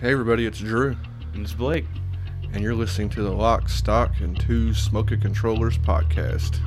Hey everybody, it's Drew, And it's Blake. and you're listening to the Lock, Stock, and Two Smoking Controllers podcast.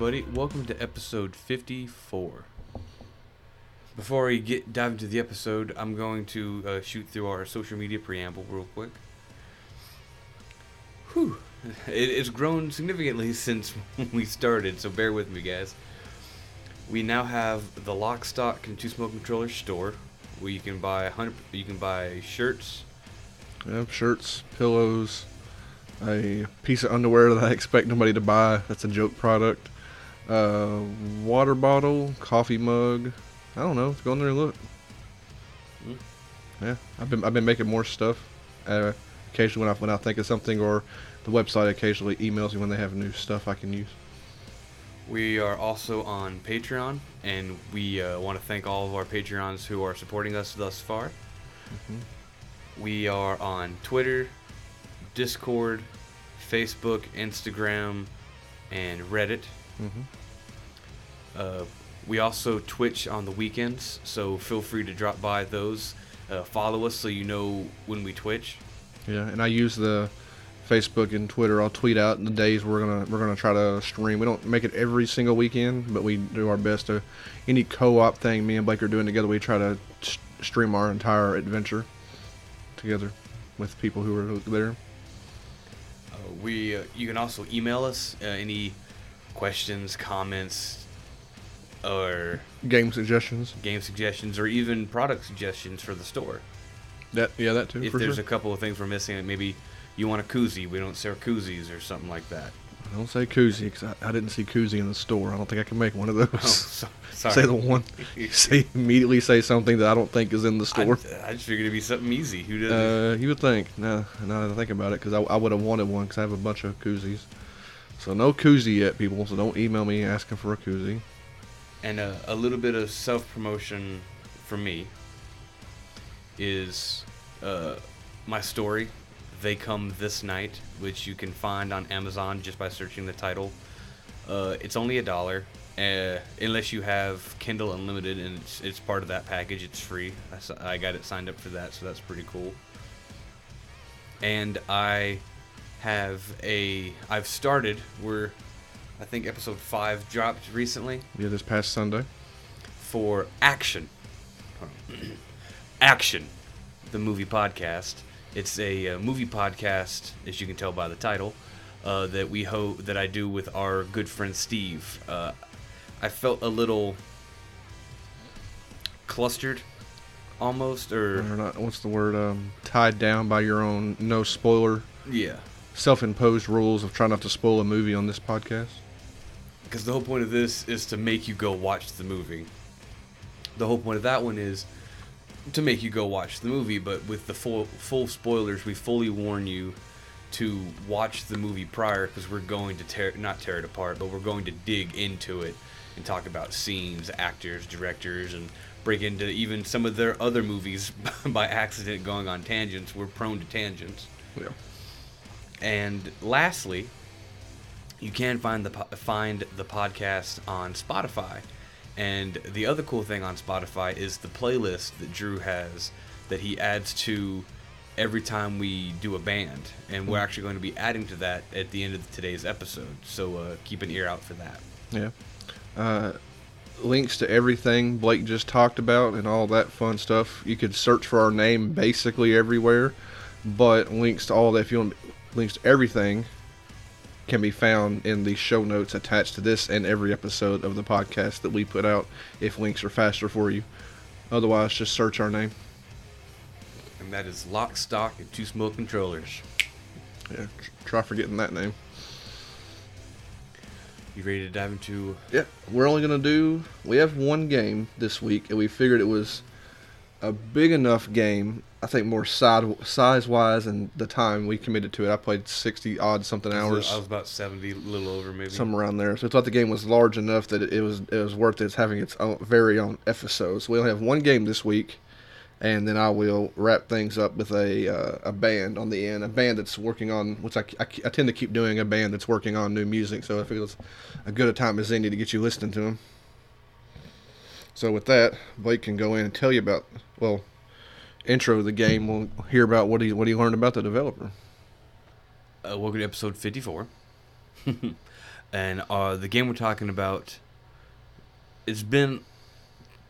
Everybody, welcome to episode 54. Before we get dive into the episode, I'm going to uh, shoot through our social media preamble real quick. Whew. It, it's grown significantly since we started, so bear with me, guys. We now have the Lock, Stock, and Two Smoke Controller store, where you can buy 100, you can buy shirts, shirts, pillows, a piece of underwear that I expect nobody to buy. That's a joke product. Uh, water bottle, coffee mug. I don't know. Go in there and look. Hmm. Yeah, I've been I've been making more stuff. Uh, occasionally when I when I think of something, or the website occasionally emails me when they have new stuff I can use. We are also on Patreon, and we uh, want to thank all of our Patreons who are supporting us thus far. We are on Twitter, Discord, Facebook, Instagram, and Reddit. Mm-hmm. Uh, we also Twitch on the weekends, so feel free to drop by those. Uh, follow us so you know when we Twitch. Yeah, and I use the Facebook and Twitter. I'll tweet out the days we're gonna we're gonna try to stream. We don't make it every single weekend, but we do our best to. Any co-op thing me and Blake are doing together, we try to stream our entire adventure together with people who are there. Uh, we uh, you can also email us uh, any questions, comments, or Game suggestions. game suggestions, or even product suggestions for the store. That yeah, that too. if there's sure. a couple of things we're missing, like maybe you want a koozie, we don't sell koozies or something like that. I don't say koozie because I, I didn't see koozie in the store. I don't think I can make one of those. Oh, so, sorry. Say the one. say immediately say something that I don't think is in the store. I just figured it'd be something easy. Who does? Uh, you would think. Now, now that I think about it, because I, I would have wanted one, because I have a bunch of koozies. So no koozie yet, people. So don't email me asking for a koozie. And uh, a little bit of self promotion for me is uh, my story. They come this night, which you can find on Amazon just by searching the title. Uh, it's only a dollar, uh, unless you have Kindle Unlimited, and it's, it's part of that package. It's free. I got it signed up for that, so that's pretty cool. And I have a. I've started. We're, I think episode five dropped recently Yeah, this past Sunday. for Action. Action, the movie podcast. It's a uh, movie podcast, as you can tell by the title, uh, that we ho- that I do with our good friend Steve. Uh, I felt a little clustered, almost, Or or not, what's the word? Um, tied down by your own no spoiler, yeah, self-imposed rules of trying not to spoil a movie on this podcast. because the whole point of this is to make you go watch the movie. The whole point of that one is to make you go watch the movie, but with the full full spoilers, we fully warn you to watch the movie prior because we're going to tear not tear it apart, but we're going to dig into it and talk about scenes, actors, directors, and break into even some of their other movies by accident going on tangents. We're prone to tangents. Yeah. And lastly, you can find the find the podcast on Spotify. And the other cool thing on Spotify is the playlist that Drew has that he adds to every time we do a band. And we're actually going to be adding to that at the end of today's episode. So uh, keep an ear out for that. Yeah. Uh, links to everything Blake just talked about and all that fun stuff. You could search for our name basically everywhere, but links to all that, if you want links to everything, can be found in the show notes attached to this and every episode of the podcast that we put out if links are faster for you. Otherwise, just search our name. And that is Lock, Stock, and Two Smoke Controllers. Yeah, try forgetting that name. You ready to dive into? Yeah, we're only gonna do. We have one game this week, and we figured it was a big enough game. I think more size size wise and the time we committed to it. I played sixty odd something hours, I was about seventy, a little over maybe. somewhere around there. So I thought the game was large enough that it was it was worth it having its own very own episode. So we only have one game this week, and then I will wrap things up with a uh, a band on the end, a band that's working on which I, I, I tend to keep doing a band that's working on new music. So I feel it's a good a time as any to get you listening to them. So with that, Blake can go in and tell you about well, intro of the game. We'll hear about what he what he learned about the developer. uh, welcome to episode 54 and uh, the game we're talking about it's been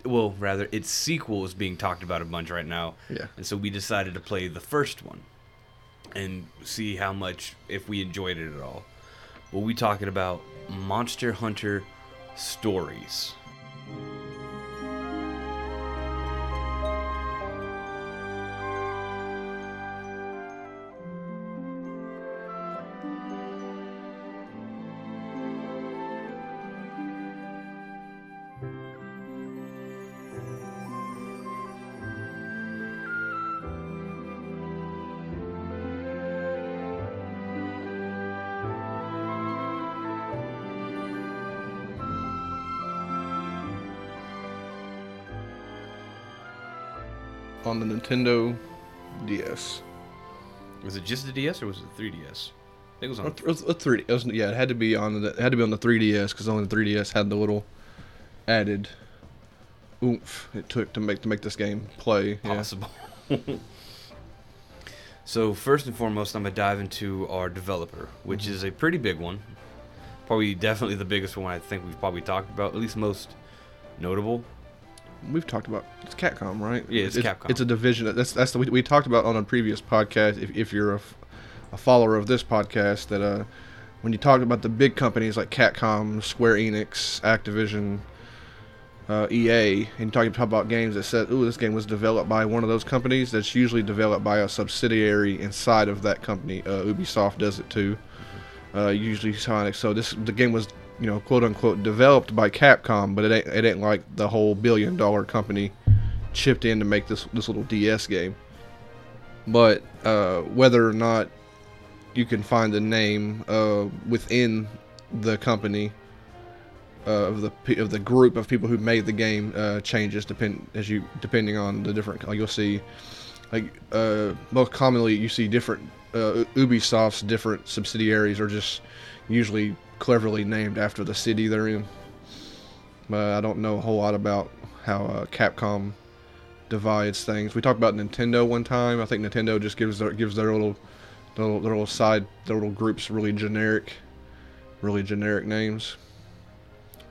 well rather its sequel is being talked about a bunch right now Yeah. and so we decided to play the first one and see how much if we enjoyed it at all we'll be talking about monster hunter stories On the Nintendo DS. was it just the ds or was it the 3ds i think it was on Or th- it was a three. It was, yeah, it had to be on the it had to be on the 3DS because only the 3DS had the little added oomph it took to make to make this game play. Yeah. possible. so first and foremost, I'm gonna dive into our developer, which Mm-hmm. is a pretty big one. Probably definitely the biggest one I think we've probably talked about, at least most notable. We've talked about it's Capcom, right? Yeah, it's Capcom. It's a division. That's that's the we, we talked about on a previous podcast. If, if you're a, f- a follower of this podcast, that uh, when you talk about the big companies like Capcom, Square Enix, Activision, uh, EA, and you talk about games that said, "Ooh, this game was developed by one of those companies." That's usually developed by a subsidiary inside of that company. Uh, Ubisoft does it too. Uh, usually Sonic. So this the game was, you know, quote unquote, developed by Capcom, but it ain't it ain't like the whole billion dollar company chipped in to make this this little DS game. But uh, whether or not you can find the name uh, within the company uh, of the of the group of people who made the game uh, changes depend as you depending on the different. Like you'll see, like uh, most commonly you see different uh, Ubisoft's different subsidiaries are just usually cleverly named after the city they're in. But I don't know a whole lot about how uh, Capcom divides things. We talked about Nintendo one time. I think Nintendo just gives their gives their little their little, their little side their little groups really generic, really generic names.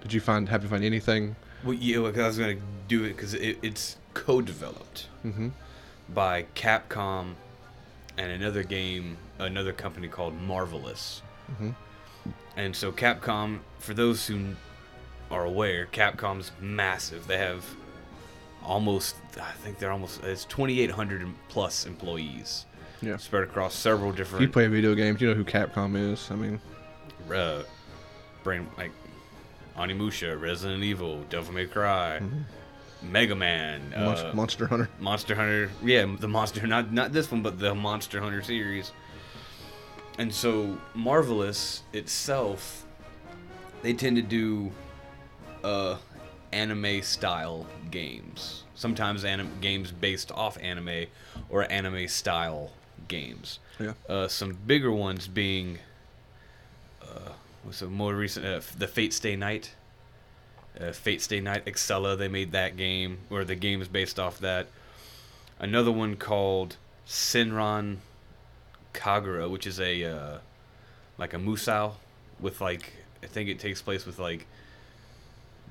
Did you find happen to find anything? Well, yeah, well, 'cause I was gonna do it because it, it's co-developed Mm-hmm. by Capcom and another game, another company called Marvelous. Mhm. And so Capcom, for those who are aware, Capcom's massive. They have almost, I think they're almost, it's 2,800 plus employees Yeah. spread across several different. If you play video games, you know who Capcom is. I mean, uh, brain like Onimusha, Resident Evil, Devil May Cry, Mega Man, Mon- uh, Monster Hunter. Monster Hunter. Yeah, the Monster not not this one, but the Monster Hunter series. And so Marvelous itself, they tend to do uh anime style games. Sometimes anim- games based off anime or anime style games. Yeah. Uh, some bigger ones being uh, what's more recent uh, the Fate Stay Night. Uh, Fate Stay Night Extella, they made that game, or the game is based off that. Another one called Senran Kagura, which is a uh, like a musou with like I think it takes place with like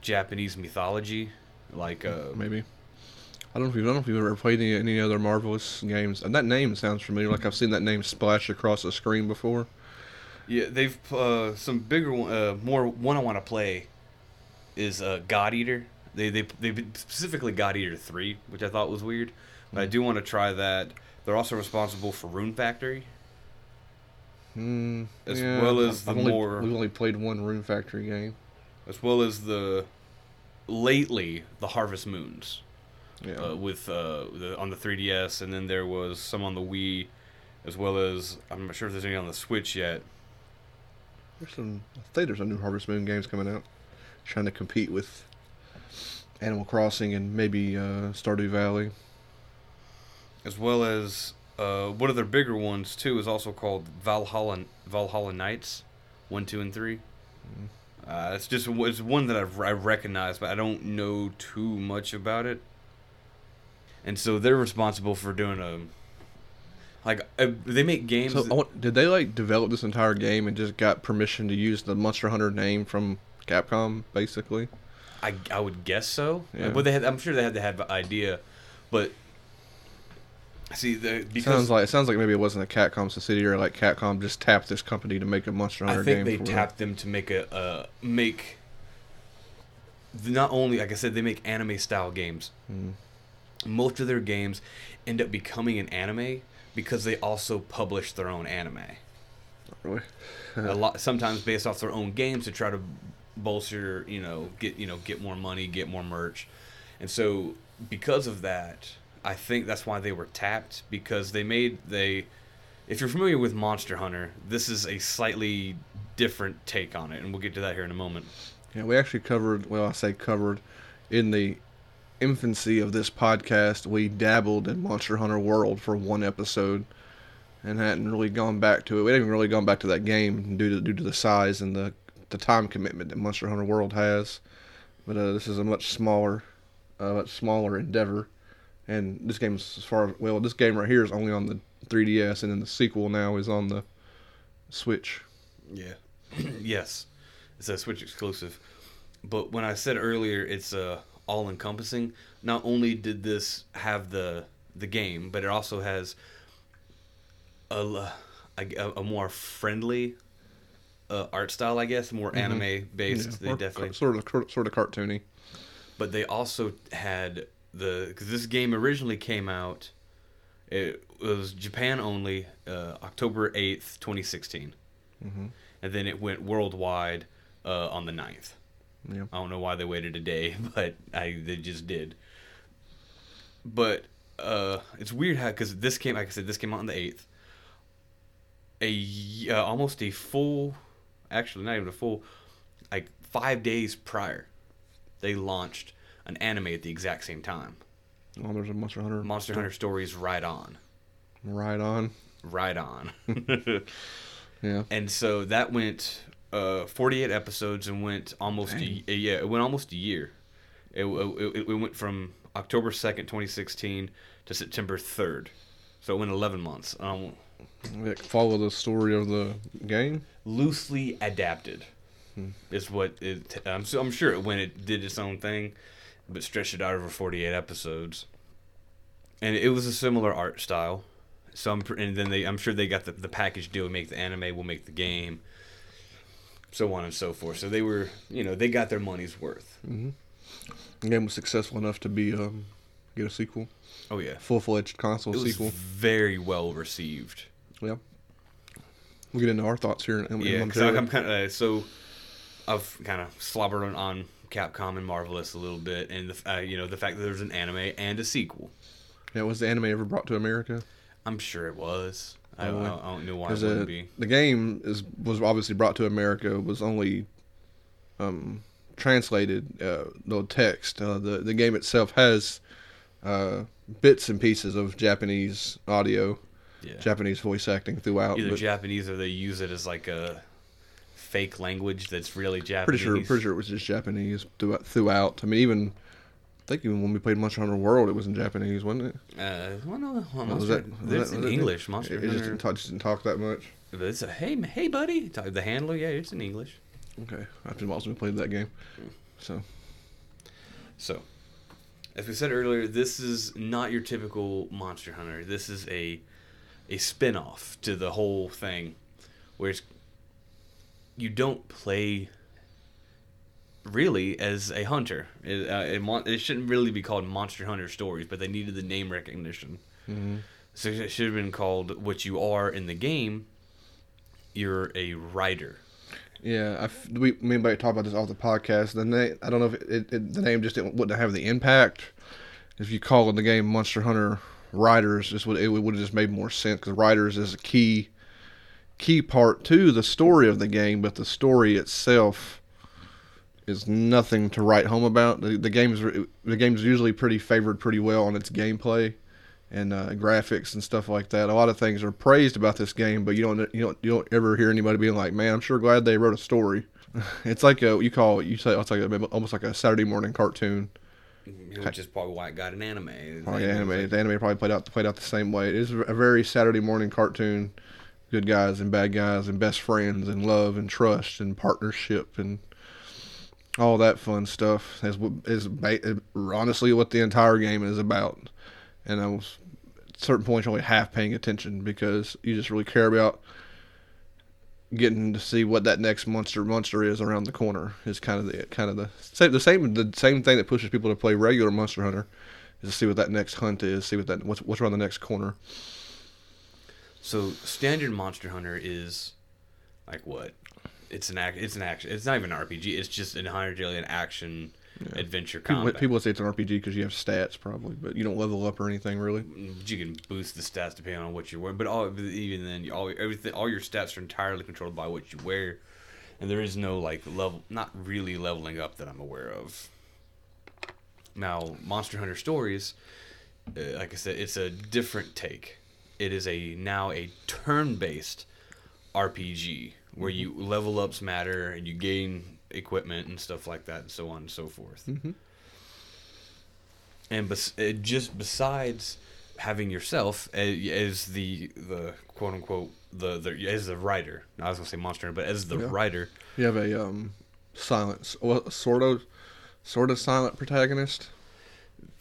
Japanese mythology, like uh, Maybe. I don't know if you I don't know if you've ever played any, any other Marvelous games. And that name sounds familiar. Like I've seen that name splash across the screen before. Yeah, they've uh, some bigger one, uh, more one I want to play is uh, God Eater. They they they specifically God Eater three, which I thought was weird, but I do want to try that. They're also responsible for Rune Factory. Mm, As yeah, well as the I've only, more- We've only played one Rune Factory game. as well as the lately the Harvest Moons Yeah. uh, with uh, the, on the 3DS, and then there was some on the Wii, as well as I'm not sure if there's any on the Switch yet. There's some. I think there's some new Harvest Moon games coming out, trying to compete with Animal Crossing and maybe uh, Stardew Valley. as well as uh, one of their bigger ones too is also called Valhalla Valhalla Knights, one, two, and 3 Uh, it's just it's one that I've, I recognize, but I don't know too much about it. And so they're responsible for doing a like uh, they make games. So, that- want, did they like develop this entire game and just got permission to use the Monster Hunter name from Capcom, basically? I, I would guess so. Yeah. But they had, I'm sure they had to have an idea, but see the because sounds like it sounds like maybe it wasn't a Capcom subsidiary. Or like Capcom just tapped this company to make a Monster Hunter game. I think game. they tapped them to make a uh, make not only like I said they make anime style games. Mm. Most of their games end up becoming an anime because they also publish their own anime. Really? a lot sometimes based off their own games to try to bolster, you know, get you know, get more money, get more merch. And so because of that, I think that's why they were tapped because they made they if you're familiar with Monster Hunter, this is a slightly different take on it and we'll get to that here in a moment. Yeah, we actually covered. Well, I say covered in the infancy of this podcast. We dabbled in Monster Hunter World for one episode, and hadn't really gone back to it. We hadn't really gone back to that game due to due to the size and the the time commitment that Monster Hunter World has. But uh, this is a much smaller, uh, much smaller endeavor. And this game is as far as well, this game right here is only on the 3DS, and then the sequel now is on the Switch. Yeah. yes. It's a Switch exclusive. But when I said earlier it's uh, all encompassing, not only did this have the the game, but it also has a a more friendly uh, art style, I guess, more anime based. Yeah, they or definitely sort of sort of cartoony. but they also had the because this game originally came out it was japan only uh, october 8th 2016 Mhm. and then it went worldwide uh, on the 9th Yeah. i don't know why they waited a day but i they just did but uh, it's weird how because this came like i said this came out on the 8th A uh, almost a full actually not even a full like five days prior they launched an anime at the exact same time Oh, there's a Monster Hunter. monster hunter stories right on Right on. right on Yeah. and so that went uh, 48 episodes and went almost a, yeah it went almost a year it, it, it went from october 2nd 2016 to september 3rd so it went 11 months um, follow the story of the game. loosely adapted Hmm. is what it I'm, I'm sure when it did its own thing but stretched it out over 48 episodes and it was a similar art style so I'm, and then they I'm sure they got the, the package deal make the anime we'll make the game so on and so forth so they were you know they got their money's worth Mm-hmm. The game was successful enough to be um get a sequel, oh yeah full fledged console it was sequel. very well received Yeah. We'll get into our thoughts here. In, in Yeah. I'm kind of uh, so I've kind of slobbered on, on Capcom and Marvelous a little bit, and the, uh, you know the fact that there's an anime and a sequel. yeah, was the anime ever brought to America? I'm sure it was. I, I, don't- I don't know why it wouldn't uh, be. the game is was obviously brought to America. Was only um, translated uh, the text. Uh, the the game itself has uh, bits and pieces of Japanese audio, Yeah. Japanese voice acting throughout. Either but Japanese or they use it as like a fake language that's really Japanese. pretty sure pretty sure it was just Japanese throughout. I mean, even I think even when we played Monster Hunter World, it was in Japanese, wasn't it? Uh, well, no, well, Was Monster, that- was it's that- in was it- English. Monster It, it just didn't, talk, just didn't talk that much. But it's a hey, hey, buddy. The handler, yeah, it's in English. Okay, I've been also played that game. So So, as we said earlier, this is not your typical Monster Hunter. This is a a spin-off to the whole thing where it's, you don't play really as a hunter. It, uh, it, mon- it shouldn't really be called Monster Hunter Stories, but they needed the name recognition. mhm. So it should have been called What You Are in the game. you're a writer. Yeah, I f- we me and Blake talked about this off the podcast. The name I don't know if it, it, the name just didn't, wouldn't have the impact. If you call it the game Monster Hunter Riders, just would it would have just made more sense because Riders is a key key part to the story of the game, but the story itself is nothing to write home about. The, the game's the game's usually pretty favored pretty well on its gameplay and uh, graphics and stuff like that. A lot of things are praised about this game, but you don't you don't you don't ever hear anybody being like, "Man, I'm sure glad they wrote a story." it's like a you call it you say it's like a, almost like a Saturday morning cartoon. Which is probably why it got an anime. Probably anime. The anime probably played out played out the same way. It is a very Saturday morning cartoon. Good guys and bad guys and best friends and love and trust and partnership and all that fun stuff is is honestly what the entire game is about. And I was at certain points only half paying attention because you just really care about getting to see what that next monster monster is around the corner is kind of the kind of the same the same the same thing that pushes people to play regular Monster Hunter is to see what that next hunt is, see what that what's what's around the next corner. So standard Monster Hunter is like what? It's an act. It's an action. It's not even an RPG. It's just an entirely an action yeah. adventure combat. People, people would say it's an RPG because you have stats probably, but you don't level up or anything really. Mm, you can boost the stats depending on what you wear, but all even then, all everything, all your stats are entirely controlled by what you wear, and there is no like level, not really leveling up that I'm aware of. Now, Monster Hunter Stories, uh, like I said, it's a different take it is a now a turn-based RPG where you level ups matter and you gain equipment and stuff like that and so on and so forth. Mm-hmm. And bes- just besides having yourself as, as the the quote unquote the, the as the writer, I was gonna say monster, but as the yeah. writer, you have a um silent, well, sort of, sort of silent protagonist.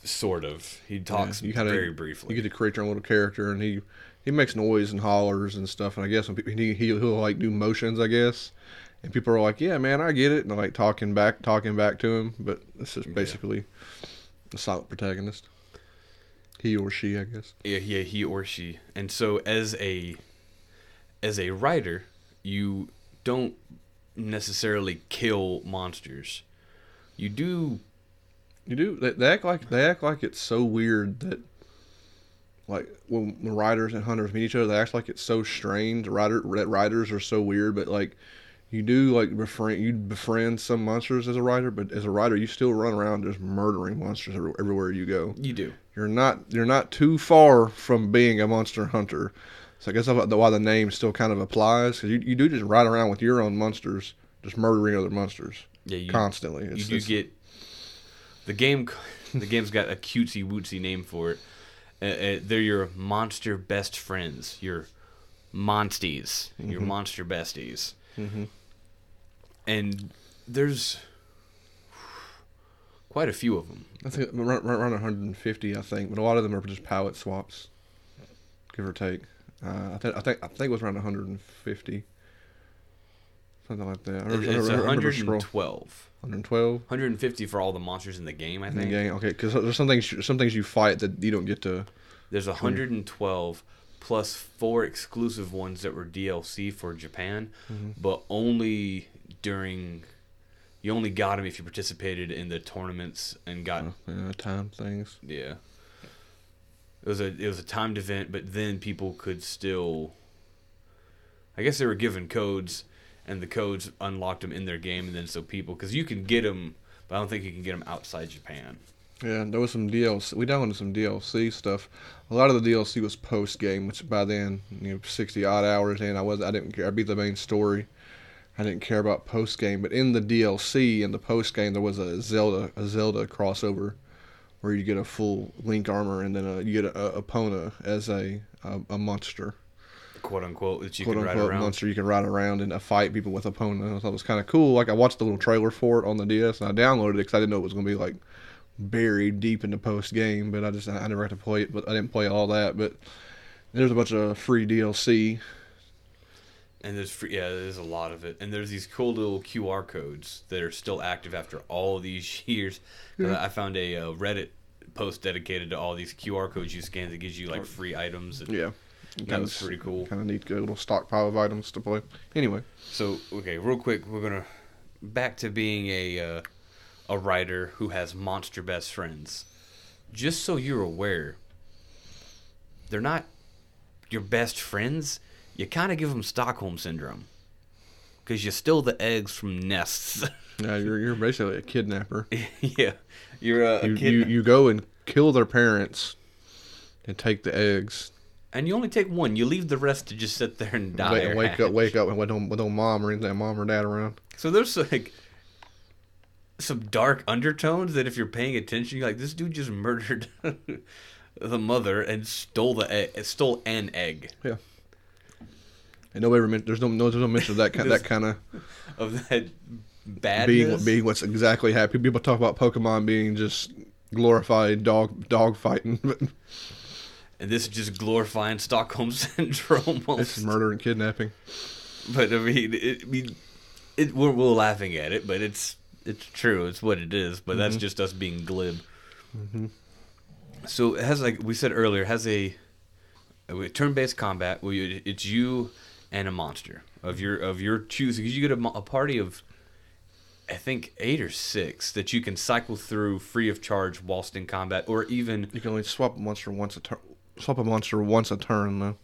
Sort of. He talks yeah, you kinda, very briefly. You get to create your own little character, and he he makes noise and hollers and stuff. And I guess when people, he he'll, he'll like do motions, I guess. And people are like, "Yeah, man, I get it," and they're like talking back, talking back to him. But this is basically yeah. a silent protagonist. He or she, I guess. Yeah, yeah, he or she. And so as a as a writer, you don't necessarily kill monsters. You do you do. They, they, act like they act like it's so weird that, like when, when riders and hunters meet each other, they act like it's so strange. Rider that riders are so weird, but like you do like befriend you befriend some monsters as a rider, but as a rider you still run around just murdering monsters everywhere you go. You do. You're not you're not too far from being a monster hunter. So I guess that's why the name still kind of applies because you, you do just ride around with your own monsters, just murdering other monsters. Yeah, you, constantly. It's, you do get the game, the game's got a cutesy wootsy name for it. Uh, uh, they're your monster best friends, your monsties, mm-hmm. your monster besties. Mm-hmm. And there's quite a few of them. I think around, around 150, I think, but a lot of them are just palette swaps, give or take. Uh, I, th- I think I think it was around 150, something like that. I remember, it's I remember 112. 112. 150 for all the monsters in the game. I think. In the game, okay, because there's some things some things you fight that you don't get to. There's 112 plus four exclusive ones that were DLC for Japan, mm-hmm. but only during. You only got them if you participated in the tournaments and got uh, yeah, time things. Yeah. It was a it was a timed event, but then people could still. I guess they were given codes and the codes unlocked them in their game, and then so people because you can get them, but I don't think you can get them outside Japan. Yeah, there was some DLC. We downloaded some DLC stuff. A lot of the DLC was post game, which by then, you know, sixty odd hours in, I was I didn't care. I beat the main story. I didn't care about post game, but in the DLC in the post game, there was a Zelda a Zelda crossover, where you get a full Link armor and then a, you get a, a Epona as a, a a monster quote unquote that you quote can unquote ride around. monster you can ride around and uh, fight people with opponents. I thought it was kind of cool. Like I watched the little trailer for it on the DS and I downloaded it because I didn't know it was going to be like buried deep in the post game. But I just I never had to play it. But I didn't play all that. But there's a bunch of free DLC. And there's free, yeah, there's a lot of it, and there's these cool little QR codes that are still active after all these years. Yeah. I found a uh, Reddit post dedicated to all these QR codes you scan that gives you like free items. And, yeah That was pretty cool. Kind of neat, a little stockpile of items to play. Anyway, So okay, real quick, we're gonna back to being a uh, a writer who has monster best friends. Just so you're aware, they're not your best friends. You kind of give them Stockholm syndrome because you steal the eggs from nests. yeah, you're you're basically a kidnapper. yeah, you're a, you you go and kill their parents and take the eggs. And you only take one. You leave the rest to just sit there and die. Wake, or wake up, wake up, and with no, with no mom or anything, mom or dad around. So there's like some dark undertones that if you're paying attention, you're like, this dude just murdered the mother and stole the egg, stole an egg Yeah. And nobody ever there's no, no there's no mention of that kind that kind of of that badness. being being what's exactly happening. People talk about Pokemon being just glorified dog dog fighting, and this is just glorifying Stockholm syndrome. it's almost. murder and kidnapping. But I mean, it, I mean, it, we're, we're laughing at it, but it's it's true. It's what it is. But that's mm-hmm. just us being glib. Mm-hmm. So it has like we said earlier, it has a, a turn-based combat where you, it's you and a monster of your of your choosing. 'Cause You get a, a party of, I think eight or six that you can cycle through free of charge whilst in combat, or even You can only swap a monster once a turn. Swap a monster once a turn though.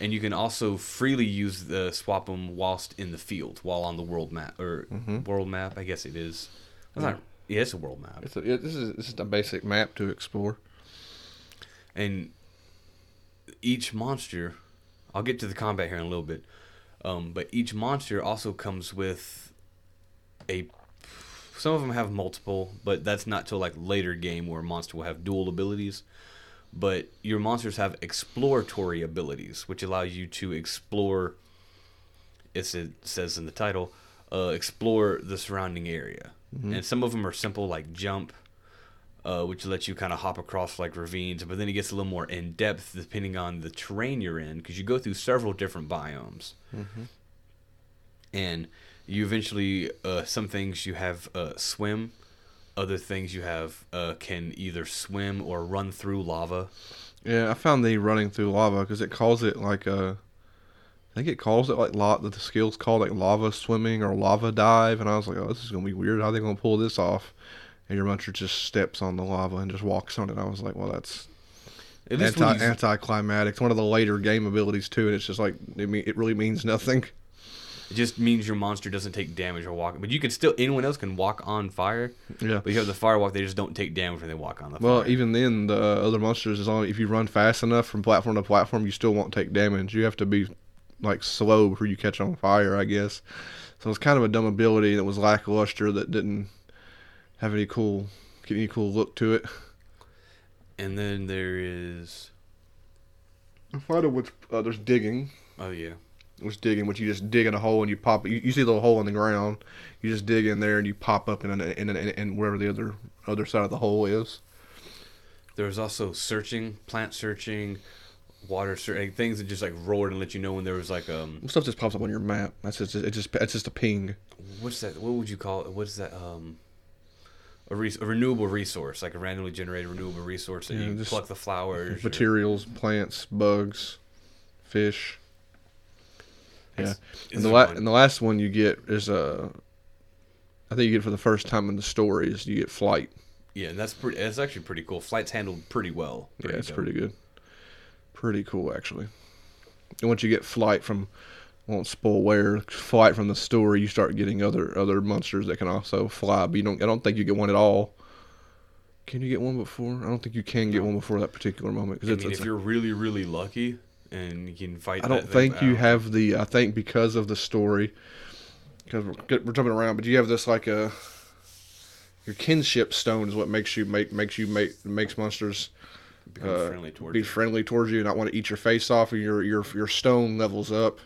and you can also freely use the swap them whilst in the field while on the world map or world map. I guess it is. It's not, yeah, it's a world map. It's a, it, this is this is a basic map to explore. and each monster i'll get to the combat here in a little bit um, but each monster also comes with a some of them have multiple but that's not till like later game where a monster will have dual abilities but your monsters have exploratory abilities which allow you to explore as it says in the title uh, explore the surrounding area. And some of them are simple like jump uh, which lets you kind of hop across like ravines, but then it gets a little more in depth depending on the terrain you're in because you go through several different biomes, and you eventually uh, some things you have uh, swim, other things you have uh, can either swim or run through lava. Yeah, I found the running through lava because it calls it like a. I think it calls it like lot that the skills called like lava swimming or lava dive, and I was like, oh, this is gonna be weird. How are they gonna pull this off? And your monster just steps on the lava and just walks on it. I was like, well, that's anti anticlimactic. It's one of the later game abilities too, and it's just like it mean it really means nothing. It just means your monster doesn't take damage or walk, but you can still anyone else can walk on fire. Yeah. But you have the fire walk; they just don't take damage when they walk on the fire. Well, fire. even then, the other monsters, as long if you run fast enough from platform to platform, you still won't take damage. You have to be like slow before you catch on fire, I guess. So it's kind of a dumb ability that was lackluster that didn't have any cool, get any cool look to it. and then there is Fighter which uh, there's digging. oh yeah. There's digging, which you just dig in a hole and you pop. You, you see a little hole in the ground. You just dig in there and you pop up in an, in, in, in wherever the other other side of the hole is. There's also searching, plant searching, water searching, things that just like roared and let you know when there was like um Stuff just pops up on your map. That's just it. Just it's just a ping. what's that? What would you call it? What's that? Um, a, res- a renewable resource, like a randomly generated renewable resource that Yeah, you just pluck the flowers. or- materials, plants, bugs, fish. Yeah, and the la- and the last one you get is uh, I think you get for the first time in the story is you get flight. yeah, and that's pretty. That's actually pretty cool. Flight's handled pretty well. yeah, it's dope. pretty good. Pretty cool actually. And once you get flight from, won't spoil where flight from the story, you start getting other other monsters that can also fly. But you don't. I don't think you get one at all. Can you get one before? I don't think you can get one before that particular moment because I mean, if a- you're really, really lucky and you can fight, I don't think you don't- have the. I think because of the story, because we're, we're jumping around, but you have this like a. Your kinship stone is what makes you make makes you make makes monsters uh, friendly towards be you. friendly towards you and not want to eat your face off. And your your your stone levels up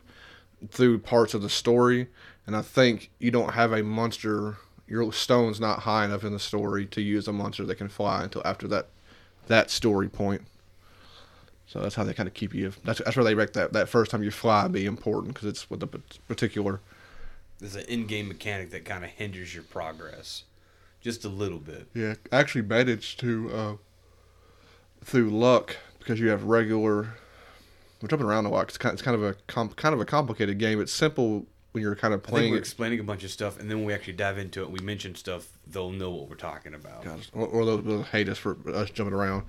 through parts of the story, and I think you don't have a monster. Your stone's not high enough in the story to use a monster that can fly until after that that story point. So that's how they kind of keep you. That's that's where they make that that first time you fly be important because it's with the particular. There's an in-game mechanic that kind of hinders your progress, just a little bit. Yeah, I actually managed to uh, through luck because you have regular we're jumping around a lot. It's kind, it's kind of a com- kind of a complicated game. It's simple when you're kind of playing we're explaining a bunch of stuff, and then when we actually dive into it, we mention stuff. They'll know what we're talking about. God, or, or they'll, they'll hate us for us jumping around.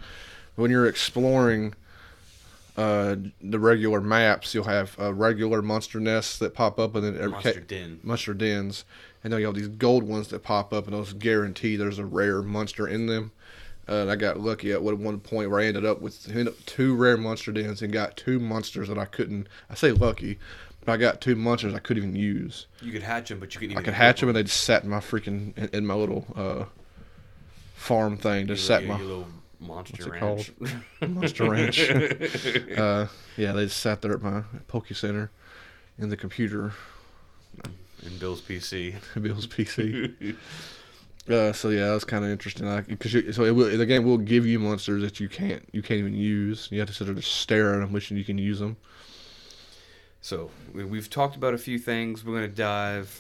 When you're exploring uh, the regular maps, you'll have uh, regular monster nests that pop up, and then every Monster ca- Den. monster dens, and then you have these gold ones that pop up, and those guarantee there's a rare monster in them. Uh, and I got lucky at one one point where I ended up with ended up two rare monster dens and got two monsters that I couldn't. I say lucky, but I got two monsters I couldn't even use. You could hatch them, but you couldn't even. I could hatch them, and they just sat in my freaking in, in my little uh, farm thing. Just sat in my little monster ranch. monster ranch. uh, yeah, they just sat there at my Poke Center in the computer, in Bill's PC. Bill's PC. Uh, so yeah, that's kind of interesting. Cause you, so it will, the game will give you monsters that you can't you can't even use. You have to sit there just stare at them, wishing you can use them. So we, we've talked about a few things. We're gonna dive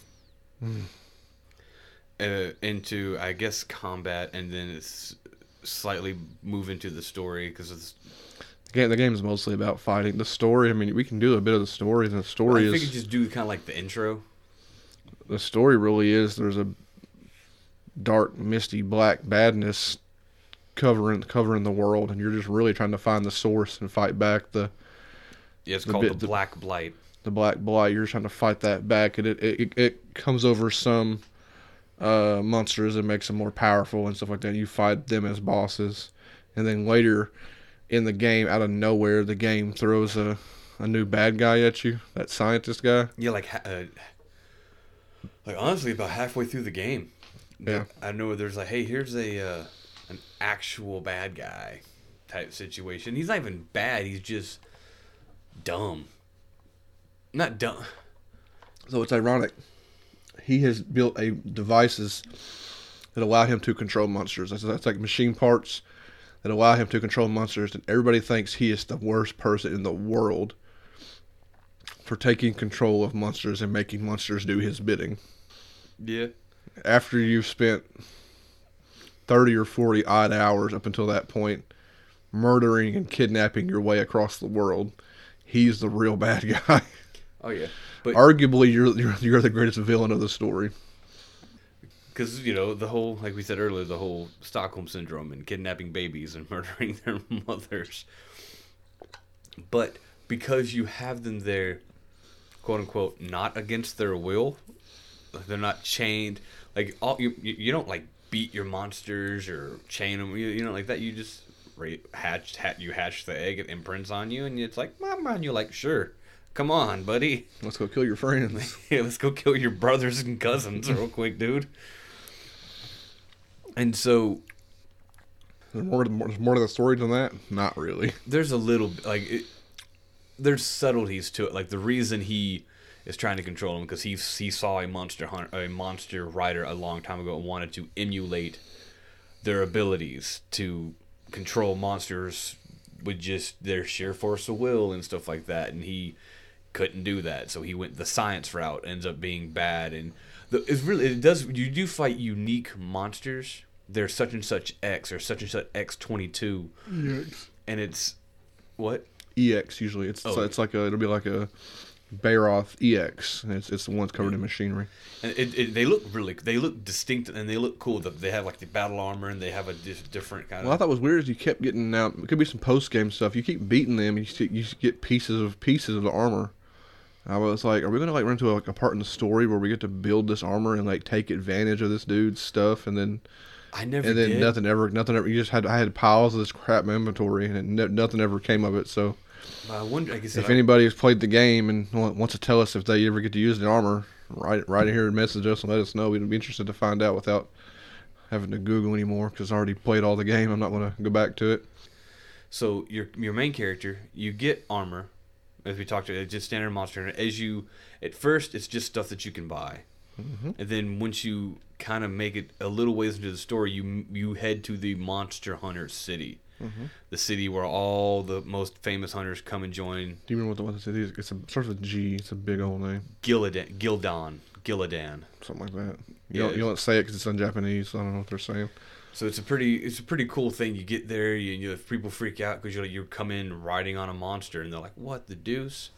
Hmm. uh, into, I guess, combat, and then it's slightly move into the story because it's. The game, the game is mostly about fighting. The story, I mean, we can do a bit of the story. And the I story think is it just do kind of like the intro. the story really is there's a dark, misty, black badness covering covering the world, and you're just really trying to find the source and fight back the Yeah, it's The called bit- the the- Black Blight. the black blight. You're trying to fight that back, and it it, it comes over some uh, monsters and makes them more powerful and stuff like that. You fight them as bosses, and then later in the game, out of nowhere, the game throws a a new bad guy at you. That scientist guy. Yeah, like uh, like honestly, about halfway through the game, Yeah. I know there's like, hey, here's a uh, an actual bad guy type situation. He's not even bad. He's just dumb. Not dumb. So it's ironic. He has built a devices that allow him to control monsters. That's, that's like machine parts that allow him to control monsters, and everybody thinks he is the worst person in the world for taking control of monsters and making monsters do his bidding. Yeah. After you've spent thirty or forty odd hours up until that point, murdering and kidnapping your way across the world, he's the real bad guy. Oh yeah. But Arguably, you're, you're you're the greatest villain of the story. because you know the whole, like we said earlier, the whole Stockholm syndrome and kidnapping babies and murdering their mothers. But because you have them there, quote unquote, not against their will, they're not chained. Like all you, you you don't like beat your monsters or chain them. You, you know like that. You just hatch, hat you hatch the egg. It imprints on you, and it's like, mama, and you're like, sure, come on, buddy. Let's go kill your friends. Yeah, let's go kill your brothers and cousins real quick, dude. And so There's more, to- more, there's more to the story than that? Not really. there's a little like it, there's subtleties to it. Like the reason he is trying to control him because he he saw a monster hunter, a monster rider a long time ago and wanted to emulate their abilities to control monsters with just their sheer force of will and stuff like that. And he couldn't do that, so he went the science route. Ends up being bad, and the, it's really it does. You do fight unique monsters. There's such and such X or such and such X twenty two, and it's what EX usually. It's Oh. it's like a it'll be like a Bayroth EX. It's it's the ones covered in machinery. And it, it, they look really, they look distinct and they look cool. The- They have like the battle armor and they have a dis- different kind What I of. thought was weird is you kept getting now. It could be some post game stuff. You keep beating them, and you see, you get pieces of pieces of the armor. I was like, are we gonna like run into a, like a part in the story where we get to build this armor and like take advantage of this dude's stuff, and then I never and then did. nothing ever, nothing ever. You just had I had piles of this crap in my inventory, and it, ne- nothing ever came of it. So I wonder. I if I- anybody has played the game and wants to tell us if they ever get to use the armor, write in here and message us and let us know. We'd be interested to find out without having to Google anymore because I already played all the game. I'm not going to go back to it. so your your main character, you get armor, as we talked about, it's just standard monster. Hunter. As you, at first, it's just stuff that you can buy, Mm-hmm. and then once you kind of make it a little ways into the story, you you head to the Monster Hunter City, Mm-hmm. the city where all the most famous hunters come and join. Do you remember what the what the city is? It's a, starts with G. It's a big old name, Gillidan, Gildan, Gillidan. something like that. You Yeah, don't you don't say it because it's in Japanese. So I don't know what they're saying. So it's a pretty it's a pretty cool thing. You get there, you, you if people freak out because you you come in riding on a monster, and they're like, "What the deuce?"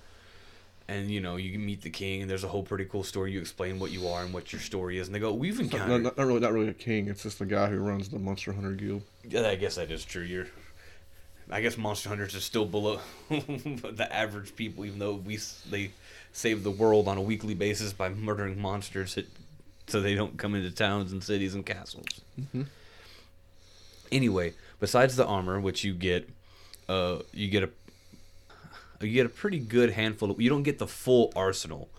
And you know you meet the king, and there's a whole pretty cool story. You explain what you are and what your story is, and they go, "We've Not, encountered." not, not really, not really a king. It's just the guy who runs the Monster Hunter Guild. Yeah, I guess that is true. You're, I guess Monster Hunters are still below the average people, even though we they save the world on a weekly basis by murdering monsters, that, so they don't come into towns and cities and castles. Mm-hmm. Anyway, besides the armor, which you get, uh, you get a, you get a pretty good handful. Of, you don't get the full arsenal.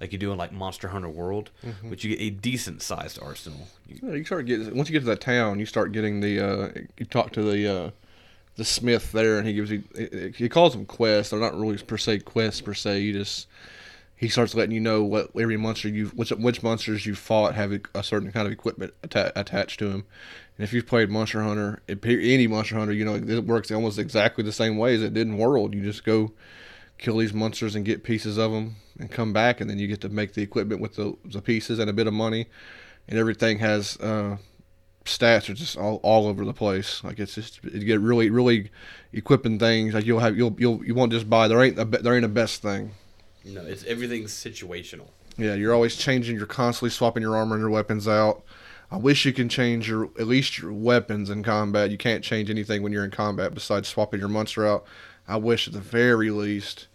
Like you do in like Monster Hunter World, but you get a decent sized arsenal. You, Yeah, you start getting once you get to that town, you start getting the. Uh, you talk to the uh, the smith there, and he gives you. He calls them quests. They're not really per se quests per se. You just he starts letting you know what every monster you which which monsters you fought have a certain kind of equipment atta- attached to them. And if you've played Monster Hunter, any Monster Hunter, you know it works almost exactly the same way as it did in World. You just go kill these monsters and get pieces of them and come back, and then you get to make the equipment with the, the pieces and a bit of money and everything has uh, stats are just all, all over the place. Like it's just you get really really equipping things. Like you'll have you'll you'll you won't just buy there ain't a there ain't a best thing. No, it's everything's situational. Yeah, you're always changing. You're constantly swapping your armor and your weapons out. I wish you can change your at least your weapons in combat. You can't change anything when you're in combat besides swapping your monster out. I wish at the very least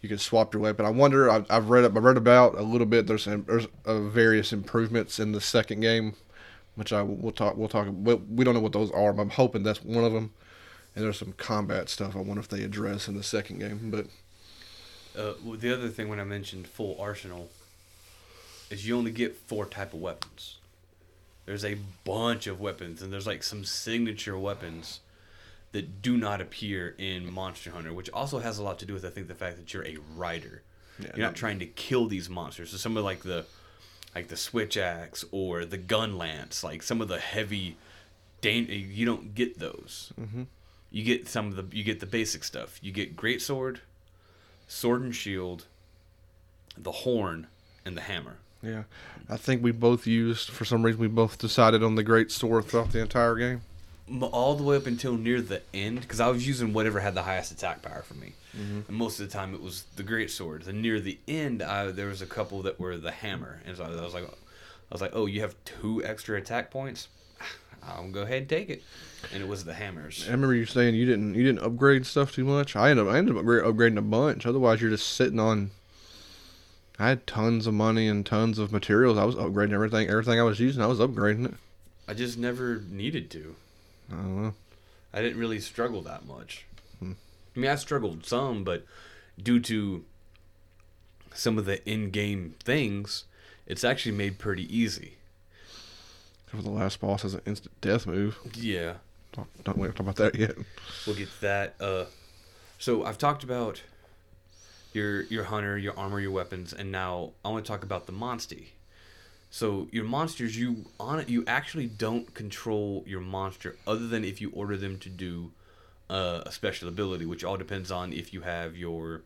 you could swap your weapon. I wonder. I've, I've read I've read about a little bit. There's there's uh, various improvements in the second game, which I will we'll talk we'll talk. We, we don't know what those are, but I'm hoping that's one of them. And there's some combat stuff. I wonder if they address in the second game. But Uh, the other thing when I mentioned full arsenal is you only get four type of weapons. There's a bunch of weapons, and there's like some signature weapons that do not appear in Monster Hunter, which also has a lot to do with I think the fact that you're a rider. Yeah, you're not no. trying to kill these monsters. So some of like the like the switch axe or the gun lance, like some of the heavy, dan- you don't get those. Mhm. You get some of the you get the basic stuff. You get great sword, sword and shield, the horn, and the hammer. yeah, I think we both used for some reason we both decided on the great sword throughout the entire game. All the way up until near the end, because I was using whatever had the highest attack power for me, mm-hmm. and most of the time it was the great sword. And near the end, I, there was a couple that were the hammer, and so I was like, I was like, oh, you have two extra attack points. I'll go ahead and take it, and it was the hammers. I remember you saying you didn't you didn't upgrade stuff too much. I ended up I ended up upgrading a bunch. Otherwise, you're just sitting on. I had tons of money and tons of materials. I was upgrading everything. Everything I was using, I was upgrading it. I just never needed to. I don't know. I didn't really struggle that much. Hmm. I mean, I struggled some, but due to some of the in-game things, it's actually made pretty easy. For the last boss has an instant death move. Yeah, Don't, don't wait talk about that yet. we'll get to that. Uh, so I've talked about your your hunter, your armor, your weapons, and now I want to talk about the monsty. So your monsters, you on it, you actually don't control your monster other than if you order them to do uh, a special ability, which all depends on if you have your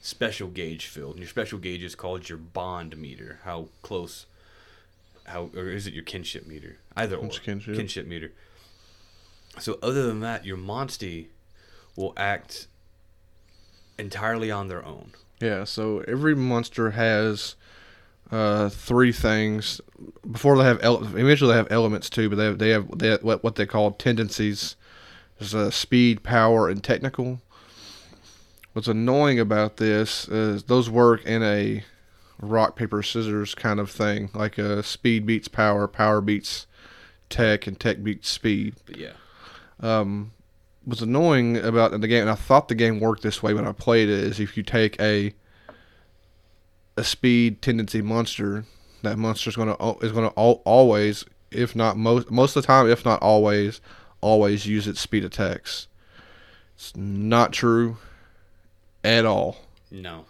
special gauge filled. And your special gauge is called your bond meter. How close? How or is it your kinship meter? Either or kinship. kinship meter. So other than that, your monsty will act entirely on their own. Yeah. So every monster has uh, three things. Before they have ele- eventually they have elements too, but they have, they have they have what what they call tendencies. There's uh, speed, power, and technical. What's annoying about this is those work in a rock paper scissors kind of thing, like uh, speed beats power, power beats tech, and tech beats speed. But yeah, um, what's annoying about the game, and I thought the game worked this way when I played it, is if you take a a speed tendency monster, that monster's gonna is gonna always, if not most most of the time, if not always, always use its speed attacks. It's not true at all. no.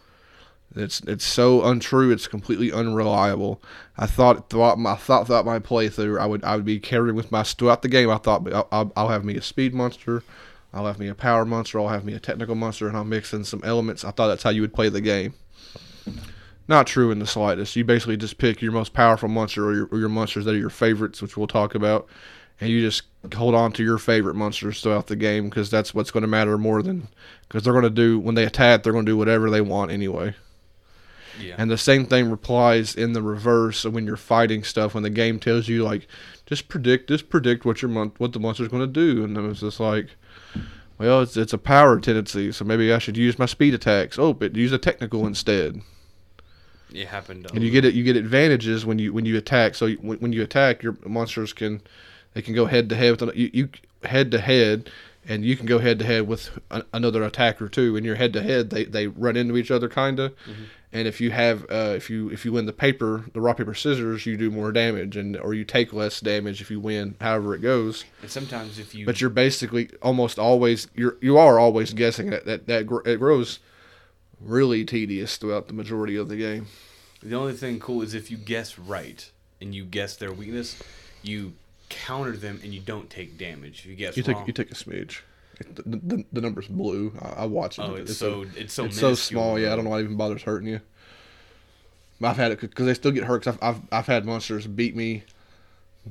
It's it's so untrue. It's completely unreliable. I thought throughout my thought throughout my playthrough, I would I would be carrying with my throughout the game. I thought I'll, I'll, I'll have me a speed monster, I'll have me a power monster, I'll have me a technical monster, and I'll mix in some elements. I thought that's how you would play the game. Not true in the slightest. You basically just pick your most powerful monster or your, or your monsters that are your favorites, which we'll talk about, and you just hold on to your favorite monsters throughout the game because that's what's going to matter more than because they're going to do when they attack they're going to do whatever they want anyway. Yeah. And the same thing applies in the reverse when you're fighting stuff. When the game tells you like, just predict, just predict what your mon- what the monster's going to do, and it was just like, well, it's it's a power tendency, so maybe I should use my speed attacks. Oh, but use a technical instead. it happened. And you get it, you get advantages when you when you attack. So you, when, when you attack, your monsters can they can go head to head with you, you head to head, and you can go head to head with another attacker too. And you're head to head, they they run into each other kinda. Mm-hmm. And if you have uh, if you if you win the paper the rock paper scissors, you do more damage, and or you take less damage if you win. However it goes, And sometimes if you but you're basically almost always you're you are always guessing that that that gr- it grows really tedious throughout the majority of the game. The only thing cool is if you guess right and you guess their weakness, you counter them and you don't take damage. If you guess You take wrong, you take a smidge. The, the, the number's blue. I, I watched it. oh, it's, so it's so it's so small. Yeah, I don't know why it even bothers hurting you. I've had it because they still get hurt. Cause I've, I've I've had monsters beat me,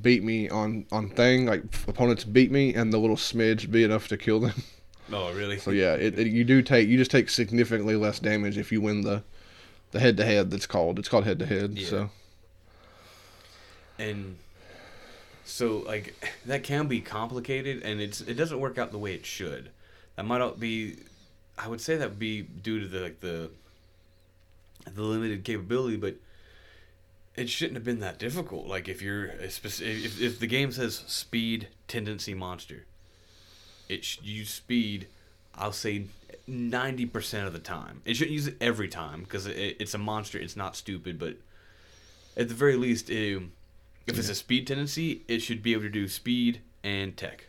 beat me on on thing like opponents beat me, and the little smidge be enough to kill them. Oh, really? So yeah, it, it you do take you just take significantly less damage if you win the the head to head. That's called it's called head to head. So and so like that can be complicated and it's it doesn't work out the way it should. That might not be i would say that would be due to the like the the limited capability but it shouldn't have been that difficult. Like if you're a speci- if, if the game says speed tendency monster it should use speed i'll say 90% of the time. It shouldn't use it every time because it, it's a monster it's not stupid but at the very least, um, if it's a speed tendency, it should be able to do speed and tech,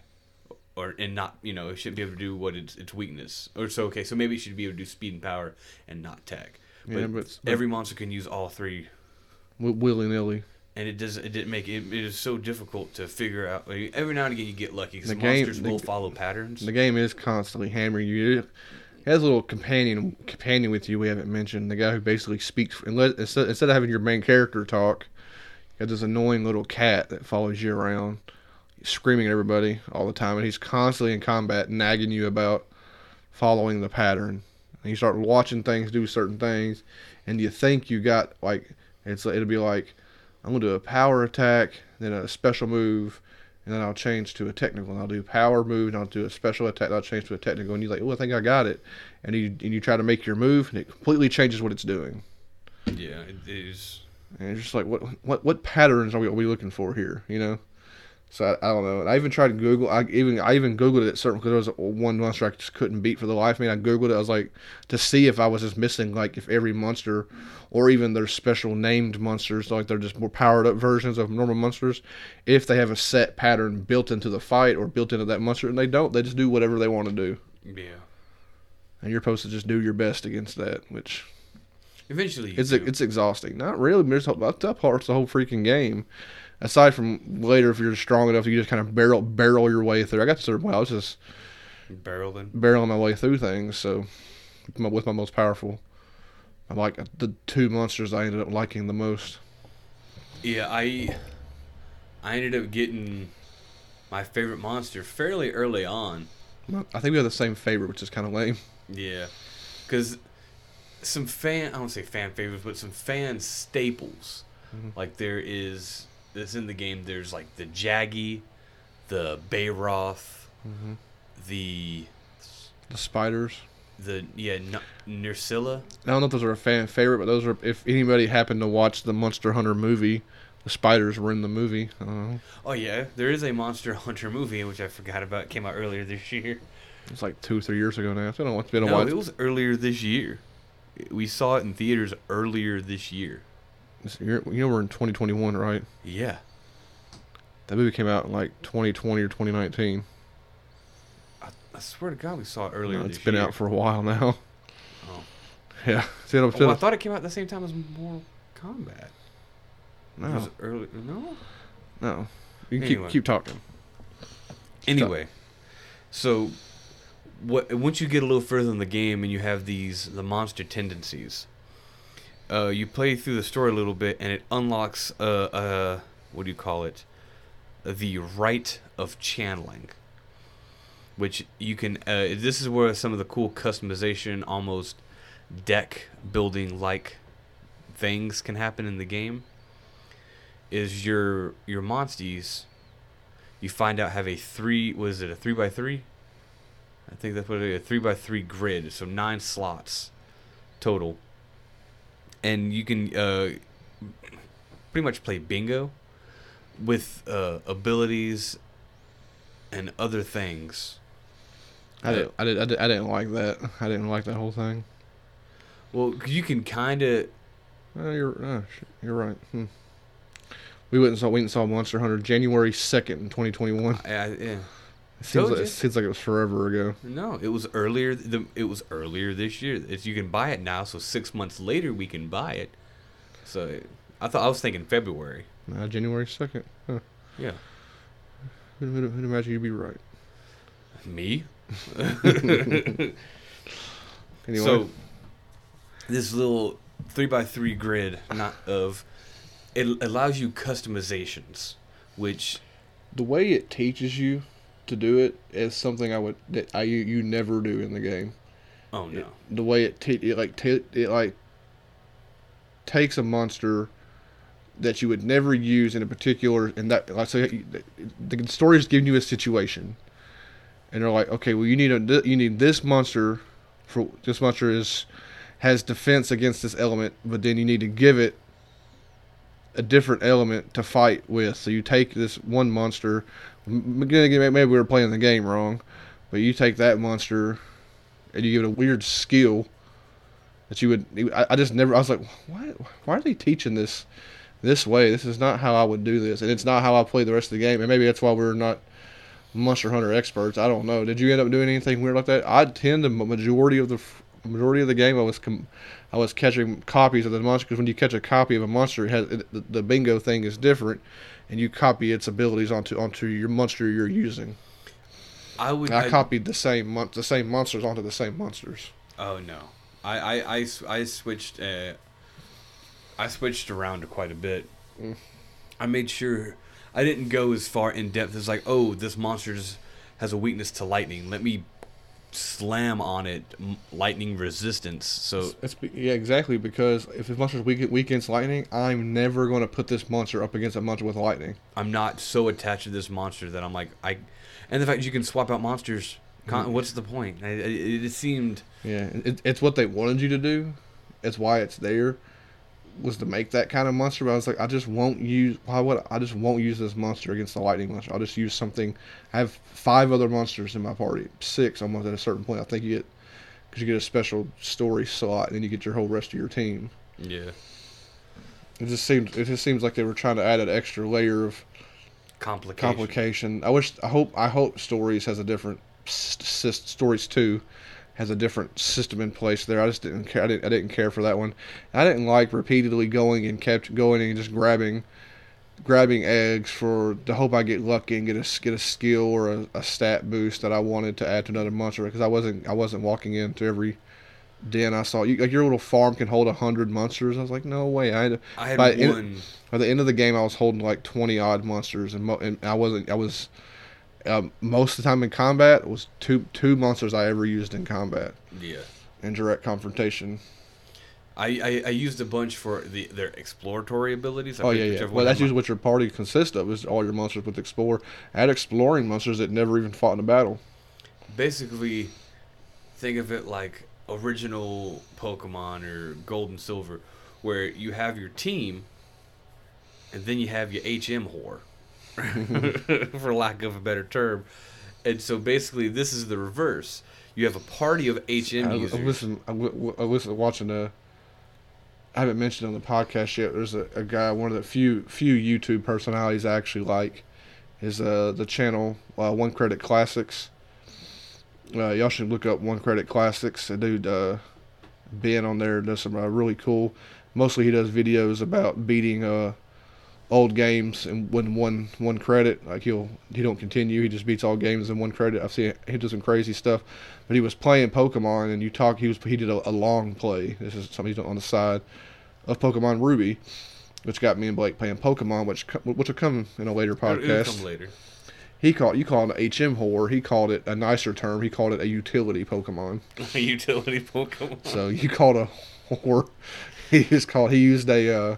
or and not you know it should be able to do what its its weakness. Or so okay, so maybe it should be able to do speed and power and not tech. But, Yeah, but- every monster can use all three, willy nilly. and it does it didn't make it. It is so difficult to figure out. Like, every now and again, you get lucky because monsters the- will follow patterns. The game is constantly hammering you. It has a little companion companion with you we haven't mentioned. The guy who basically speaks unless, instead, instead of having your main character talk, have this annoying little cat that follows you around, screaming at everybody all the time, and he's constantly in combat, nagging you about following the pattern. And you start watching things do certain things, and you think you got like it's it'll be like I'm gonna do a power attack, then a special move, and then I'll change to a technical, and I'll do power move, and I'll do a special attack, I'll change to a technical, and you're like, oh, I think I got it, and you and you try to make your move, and it completely changes what it's doing, yeah, it is. And it's just like, what what what patterns are we, are we looking for here, you know? So I, I don't know. And I even tried to Google. I even I even Googled it at certain because there was one monster I just couldn't beat for the life of me. I Googled it. I was like to see if I was just missing like if every monster, or even their special named monsters, like they're just more powered up versions of normal monsters, if they have a set pattern built into the fight or built into that monster, and they don't. They just do whatever they want to do, Yeah. and you're supposed to just do your best against that, which Eventually, it's do. it's exhausting. Not really. There's that's that part's the whole freaking game. Aside from later, if you're strong enough, you just kind of barrel barrel your way through. I got to a certain point, I was just barreling. barreling my way through things. So with my, with my most powerful, I like the two monsters I ended up liking the most. Yeah, I I ended up getting my favorite monster fairly early on. I think we have the same favorite, which is kind of lame. Yeah, because some fan I don't say fan favorites, but some fan staples. Mhm. Like there is this in the game. There's like the Jaggi, the Bayroth, Mm-hmm. the The spiders. the yeah N- Nerscylla. I don't know if those are a fan favorite, but those are. If anybody happened to watch the Monster Hunter movie, the spiders were in the movie. I don't know. Oh yeah, there is a Monster Hunter movie which I forgot about. It came out earlier this year. It's like two, three years ago now. So I don't know. It's been a No, while. it was earlier this year. We saw it in theaters earlier this year. You know we're in 2021, right? Yeah. That movie came out in like 2020 or 2019. I, I swear to God, we saw it earlier. No, it's been year. out for a while now. Oh. Yeah. See what I'm well, I thought it came out at the same time as Mortal Kombat. No, Was early? No. no. You can Anyway. keep keep talking. Anyway, so what? Once you get a little further in the game and you have these the monster tendencies, uh, you play through the story a little bit and it unlocks uh uh what do you call it? the right of Channeling, which you can. Uh, this is where some of the cool customization, almost deck building like things can happen in the game. Is your your monsties? You find out have a three. Was it a three by three? I think that's what it is. A three by three grid. So nine slots total. And you can uh, pretty much play bingo with uh, abilities and other things. I didn't, I, did, I, did, I didn't like that. I didn't like that whole thing. Well, you can kind of. Uh, you're uh, you're right. Hmm. We went and saw we went and saw Monster Hunter January second in twenty twenty one. Yeah. It seems like, it seems like it was forever ago. No, it was earlier. The, it was earlier this year. It's, you can buy it now, so six months later we can buy it. So I thought I was thinking February. Uh, January second. Huh. Yeah. Who'd, who'd, who'd imagine you'd be right? Me. Anyway, So this little three by three grid, not of, it allows you customizations, which the way it teaches you to do it is something I would that I you, you never do in the game. oh no, It- the way it te- it like ta it like takes a monster that you would never use in a particular and that like the, the story is giving you a situation and they're like okay well you need a you need this monster for this monster is has defense against this element but then you need to give it a different element to fight with so you take this one monster maybe we were playing the game wrong but you take that monster and you give it a weird skill that you would. I, I just never. I was like, why? Why are they teaching this this way? This is not how I would do this, and it's not how I play the rest of the game. And maybe that's why we're not Monster Hunter experts. I don't know. Did you end up doing anything weird like that? I tend the majority of the majority of the game. I was com- I was catching copies of the monster because when you catch a copy of a monster, it has it, the, the bingo thing is different, and you copy its abilities onto onto your monster you're using. I would. I copied the same mon- the same monsters onto the same monsters. Oh no, I I, I, I switched. Uh, I switched around quite a bit. Mm. I made sure I didn't go as far in depth as like, oh, this monster has a weakness to lightning. Let me slam on it lightning resistance. So That's be- yeah, exactly. Because if this monster's weak, weak against lightning, I'm never going to put this monster up against a monster with lightning. I'm not so attached to this monster that I'm like I, and the fact you can swap out monsters. Con- Mhm. What's the point? I, it, it seemed Yeah, it, it's what they wanted you to do. It's why it's there, was to make that kind of monster. But I was like, I just won't use. Why would I just won't use this monster against the lightning monster? I'll just use something. I have five other monsters in my party, six almost at a certain point. I think you get because you get a special story slot, and then you get your whole rest of your team. yeah It just seems it just seems like they were trying to add an extra layer of complication. complication. I wish. I hope. I hope stories has a different stories too has a different system in place there. I just didn't care. I didn't. I didn't care for that one. I didn't like repeatedly going and kept going and just grabbing, grabbing eggs for to hope I get lucky and get a get a skill or a, a stat boost that I wanted to add to another monster because I wasn't I wasn't walking into every den I saw. You, like your little farm can hold a hundred monsters. I was like, no way. I had I had By one. by the end of the game, I was holding like twenty odd monsters, and, mo- and I wasn't. I was um, most of the time in combat was two two monsters I ever used in combat yeah. in direct confrontation. I, I, I used a bunch for the their exploratory abilities. I oh yeah, yeah. Well, that's usually what your party consists of is all your monsters with explore. Had exploring monsters that never even fought in a battle. Basically, think of it like original Pokemon or Gold and Silver, where you have your team, and then you have your HM whore, for lack of a better term. And so basically, this is the reverse. You have a party of HM I, I users. listen. I, w- I listen watching a. I haven't mentioned on the podcast yet. There's a, a guy, one of the few few YouTube personalities I actually like, is uh the channel uh, One Credit Classics. Uh, y'all should look up One Credit Classics. A dude, uh, Ben on there does some uh, really cool. Mostly he does videos about beating uh old games and win one one credit. Like he'll he don't continue. He just beats all games in one credit. I've seen he does some crazy stuff. But he was playing Pokemon, and you talk. He was he did a, a long play. This is something he's done on the side of Pokemon Ruby. which got me and Blake playing Pokemon, which which will come in a later podcast. come later. He called you called it HM horror. He called it a nicer term. He called it a utility Pokemon. A utility Pokemon. So you called a horror. He just called. He used a uh,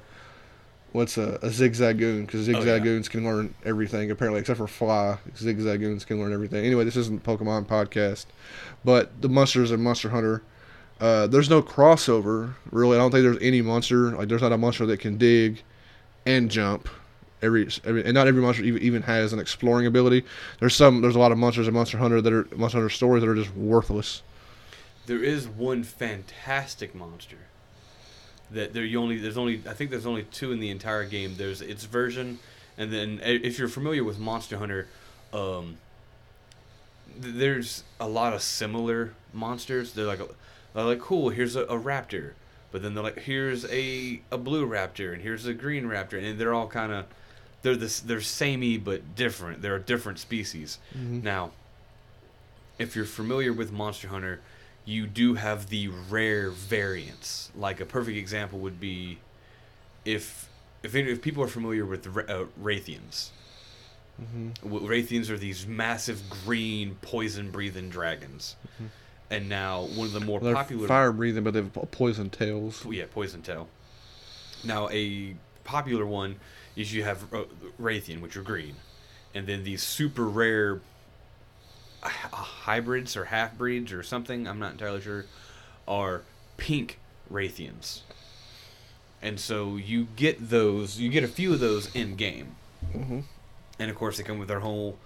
what's a, a zigzagoon because Oh, yeah. zigzagoons can learn everything apparently except for fly. Zigzagoons can learn everything. Anyway, this isn't Pokemon podcast, but the monsters in Monster Hunter. Uh, there's no crossover really. I don't think there's any monster like there's not a monster that can dig and jump. Every, every and not every monster even, even has an exploring ability. There's some. There's a lot of monsters in Monster Hunter that are Monster Hunter stories that are just worthless. There is one fantastic monster that there you only there's only I think there's only two in the entire game. There's its version, and then if you're familiar with Monster Hunter, um, th- there's a lot of similar monsters. They're like they're like cool. Here's a, a raptor, but then they're like here's a a blue raptor and here's a green raptor, and they're all kind of they're this they're samey but different. They're a different species. Now, if you're familiar with Monster Hunter, you do have the rare variants. Like a perfect example would be if if if people are familiar with uh, Rathians. Rathians are these massive green poison breathing dragons. And now one of the more They're popular fire breathing, but they have poison tails. yeah, poison tail. Now, a popular one is you have uh, Rathian, which are green, and then these super rare hybrids or half breeds or something. I'm not entirely sure. Are pink Rathians, and so you get those. You get a few of those in game, Mhm. and of course they come with their whole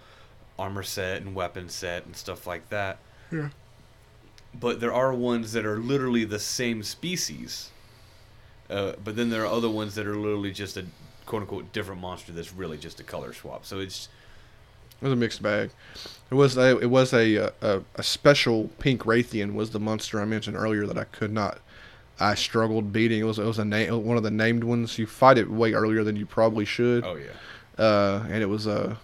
armor set and weapon set and stuff like that Yeah. but there are ones that are literally the same species. Uh, but then there are other ones that are literally just a quote unquote different monster that's really just a color swap. So it's It was a mixed bag. It was a it was a a, a special pink Rathian was the monster I mentioned earlier that I could not. I struggled beating. It was it was a name one of the named ones. You fight it way earlier than you probably should. oh yeah, uh, and it was uh,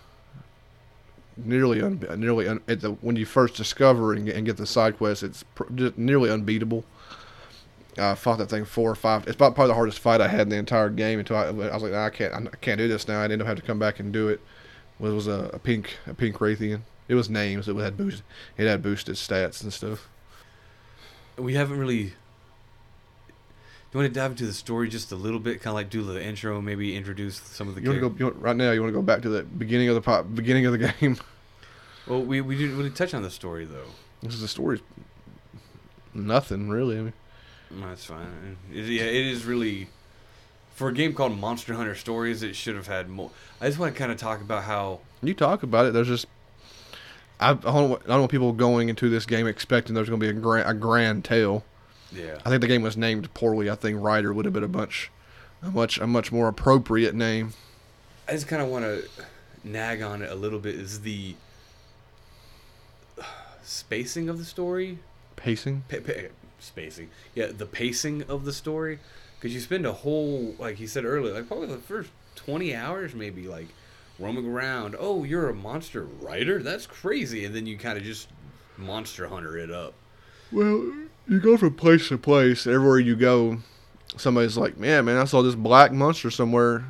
nearly un- nearly un- at the when you first discover and, get- and get the side quest, it's pr- nearly unbeatable. I fought that thing four or five. It's about probably the hardest fight I had in the entire game until I, I was like, "Nah, I can't, I can't do this now. I ended up having to come back and do it. It was a, a pink, a pink Rathian. It was names. It had boost, it had boosted stats and stuff. we haven't really. Do you want to dive into the story just a little bit, kind of like do the intro, maybe introduce some of the. You want to go you want, right now? You want to go back to the beginning of the pop, beginning of the game? Well, we we didn't really touch on the story though. this is the story's nothing really. I mean, No, That's fine. It, yeah, it is really for a game called Monster Hunter Stories. It should have had more. I just want to kind of talk about how You talk about it. There's just I, I don't want, I don't want people going into this game expecting there's going to be a grand, a grand tale. yeah. I think the game was named poorly. I think Ryder would have been a much a much a much more appropriate name. I just kind of want to nag on it a little bit. Is the spacing of the story? Pacing. Pa- pa- spacing. Yeah, the pacing of the story. Because you spend a whole, like you said earlier, like probably the first 20 hours maybe, like roaming around. Oh, you're a monster writer? That's crazy. And then you kind of just monster hunter it up. Well, you go from place to place. Everywhere you go, somebody's like, "Man, man, I saw this black monster somewhere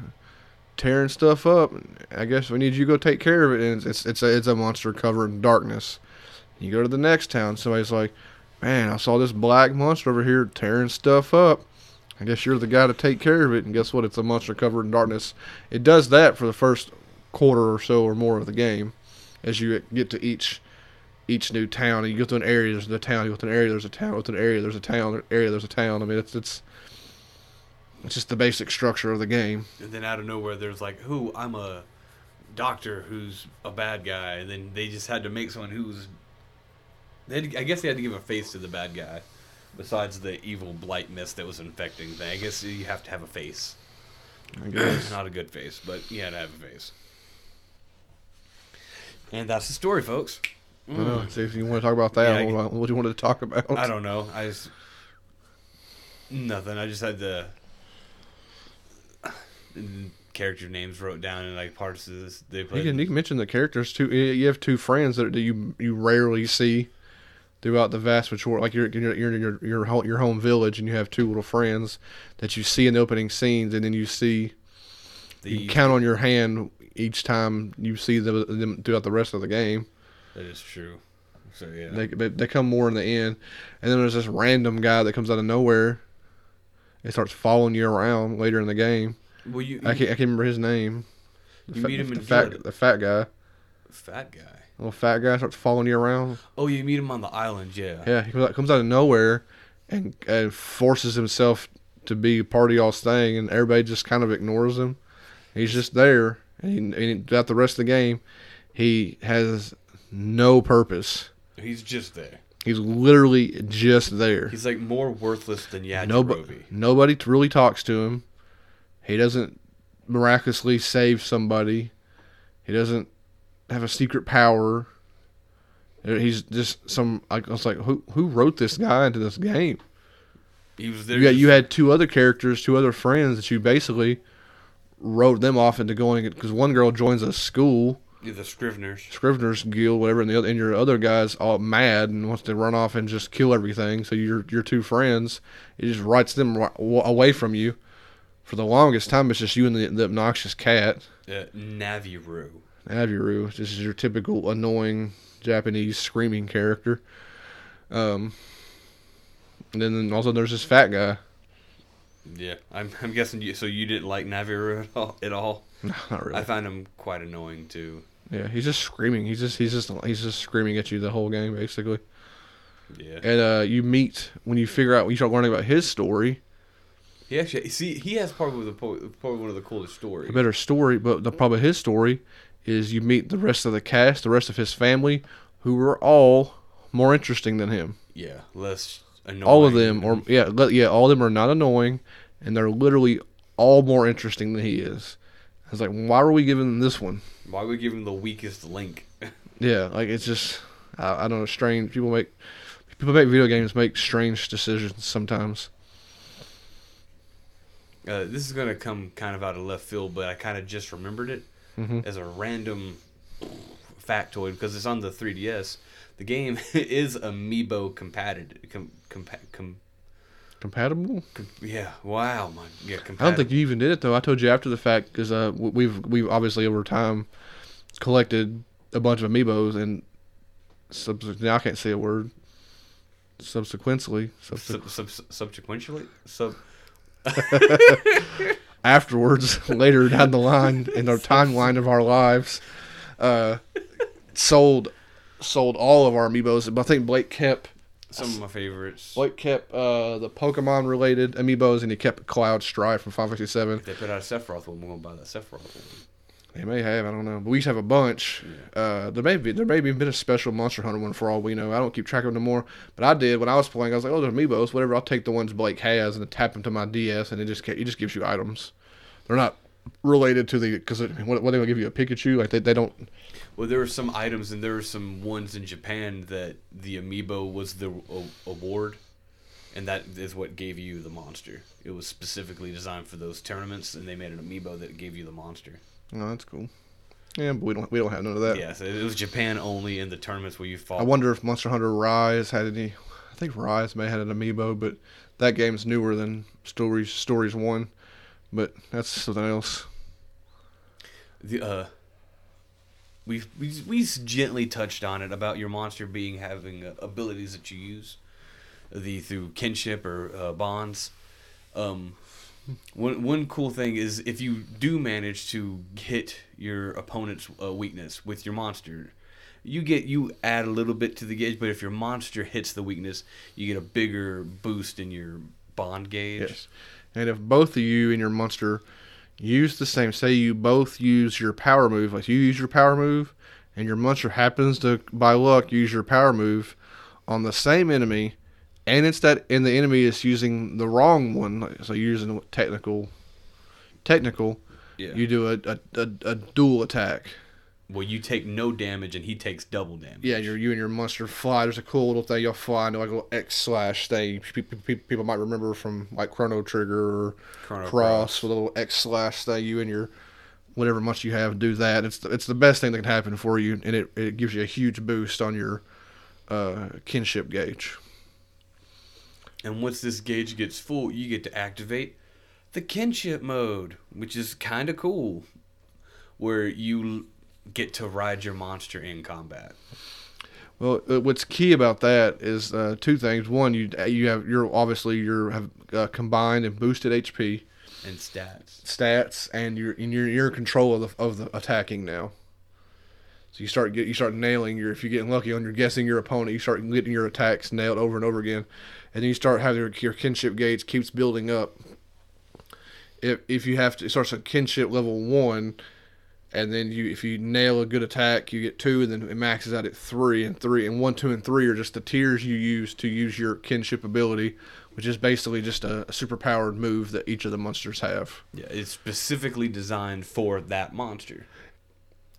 tearing stuff up. I guess we need you to go take care of it." And it's it's a, it's a monster covered in darkness. You go to the next town. Somebody's like, "Man, I saw this black monster over here tearing stuff up." I guess you're the guy to take care of it. And guess what? It's a monster covered in darkness. It does that for the first quarter or so or more of the game, as you get to each each new town. And you go to an area, there's a town. You go to an area, there's a town. You go to an area, there's a town. Area, there's a town. I mean, it's it's it's just the basic structure of the game. And then out of nowhere, there's like, who? I'm a doctor who's a bad guy. And then they just had to make someone who's. They had, I guess they had to give a face to the bad guy. Besides the evil blight mist that was infecting thing. I guess you have to have a face. I guess. Not a good face, but you had to have a face. And that's the story, folks. I don't know. See if you want to talk about that. Yeah, I- what, do you want to talk about? I don't know. I just nothing. I just had the character names wrote down in like parts of this. They You put. can, you can mention the characters too. You you have two friends that that you you rarely see throughout the vast majority. Like you're you're you're in your your home, your home village, and you have two little friends that you see in the opening scenes, and then you see They You count on your hand each time you see them, them throughout the rest of the game. That is true. So yeah. They, they they come more in the end, and then there's this random guy that comes out of nowhere. It starts following you around later in the game. well, you, I can't I can't remember his name. The You fa- meet him the in fat the fat guy, fat guy. Little fat guy starts following you around. Oh, you meet him on the island. Yeah. Yeah, he comes out, of nowhere, and, and forces himself to be part of y'all's thing, and everybody just kind of ignores him. He's just there, and, he, and throughout the rest of the game, he has no purpose. He's just there. He's literally just there. He's like more worthless than Yajirobe. Nobody, nobody really talks to him. He doesn't miraculously save somebody. He doesn't have a secret power. Uh, He's just some. I was like, who who wrote this guy into this game? He was there. You you had two other characters, two other friends that you basically wrote them off into going because one girl joins a school, Yeah, the Scriveners. Scrivener's Guild, whatever, and the other and your other guy's all mad and wants to run off and just kill everything. So your your two friends, it just writes them ri- wa- away from you. For the longest time, it's just you and the, the obnoxious cat, Uh, Navirou. Aviru. This is your typical annoying Japanese screaming character. Um, and then also there's this fat guy. Yeah, I'm, I'm guessing you. So you didn't like Navirou at all? At all? No, not really. I find him quite annoying too. Yeah, he's just screaming. He's just he's just he's just screaming at you the whole game basically. Yeah. And uh, you meet when you figure out when you start learning about his story, He actually see he has probably the probably one of the coolest stories. a better story. But the problem with his story is you meet the rest of the cast, the rest of his family, who are all more interesting than him. Yeah, less annoying. All of them, or yeah, yeah, all of them are not annoying, and they're literally all more interesting than he is. I was like, why are we giving him this one? why would we give him the weakest link? Yeah, like it's just I, I don't know. Strange people make people make video games make strange decisions sometimes. Uh, this is gonna come kind of out of left field, but I kind of just remembered it Mhm. as a random factoid because it's on the 3DS. The game is amiibo compatible. Com, compa- com, Compatible? com, yeah, wow, man. Yeah, Compatible. I don't think you even did it though. I told you after the fact because uh, we've we've obviously over time collected a bunch of amiibos and now I can't say a word. Subsequently, subse- Sub, sub, subsequently, sub. afterwards, later down the line in our timeline of our lives, uh, sold sold all of our amiibos. But I think Blake kept Some of my favorites. Blake kept uh, the Pokemon related amiibos and he kept Cloud Strife from Final Fantasy Seven. If they put out a Sephiroth one, we're gonna buy that Sephiroth one. They may have, I don't know, but we used to have a bunch. Uh, there may be, there may have been a special Monster Hunter one for all we know. I don't keep track of them anymore, but I did when I was playing. I was like, oh, there's amiibos, whatever. I'll take the ones Blake has and tap them to my DS, and it just it just gives you items. They're not related to the because what, what they gonna give you a Pikachu? Like they, they don't. Well, there were some items, and there were some ones in Japan that the amiibo was the a- award, and that is what gave you the monster. It was specifically designed for those tournaments, and they made an amiibo that gave you the monster. Oh, that's cool. Yeah, but we don't we don't have none of that. Yeah, so it was Japan only in the tournaments where you fought. I wonder if Monster Hunter Rise had any. I think Rise may have had an amiibo, but that game's newer than Stories Stories One. But that's something else. the uh we we we gently touched on it about your monster being having uh, abilities that you use the through kinship or uh, bonds um one one cool thing is if you do manage to hit your opponent's uh, weakness with your monster you get you add a little bit to the gauge but if your monster hits the weakness you get a bigger boost in your bond gauge Yes. And if both of you and your monster use the same, say you both use your power move, like you use your power move, and your monster happens to, by luck, use your power move on the same enemy, and it's that, and the enemy is using the wrong one, like, so you're using technical, technical, yeah you do a, a, a, a dual attack. well you take no damage and he takes double damage Yeah, you're, you and your monster fly. There's a cool little thing you'll fly into like a little X slash thing. People, people might remember from like Chrono Trigger or Chrono Cross with a little X slash thing. You and your whatever much you have do that. It's the, it's the best thing that can happen for you, and it, it gives you a huge boost on your uh, kinship gauge. And once this gauge gets full, you get to activate the kinship mode, which is kind of cool, where you get to ride your monster in combat. Well, uh, what's key about that is uh, two things. One, you you have you're obviously you have uh, combined and boosted HP and stats, stats, and you're and you're you're in control of the of the attacking now. So you start get you start nailing your if you're getting lucky on your guessing your opponent, you start getting your attacks nailed over and over again, and then you start having your, your kinship gauge keeps building up. If if you have to, it starts at kinship level one and then you if you nail a good attack you get two and then it maxes out at three and three and one two and three are just the tiers you use to use your kinship ability which is basically just a, a super powered move that each of the monsters have. Yeah it's specifically designed for that monster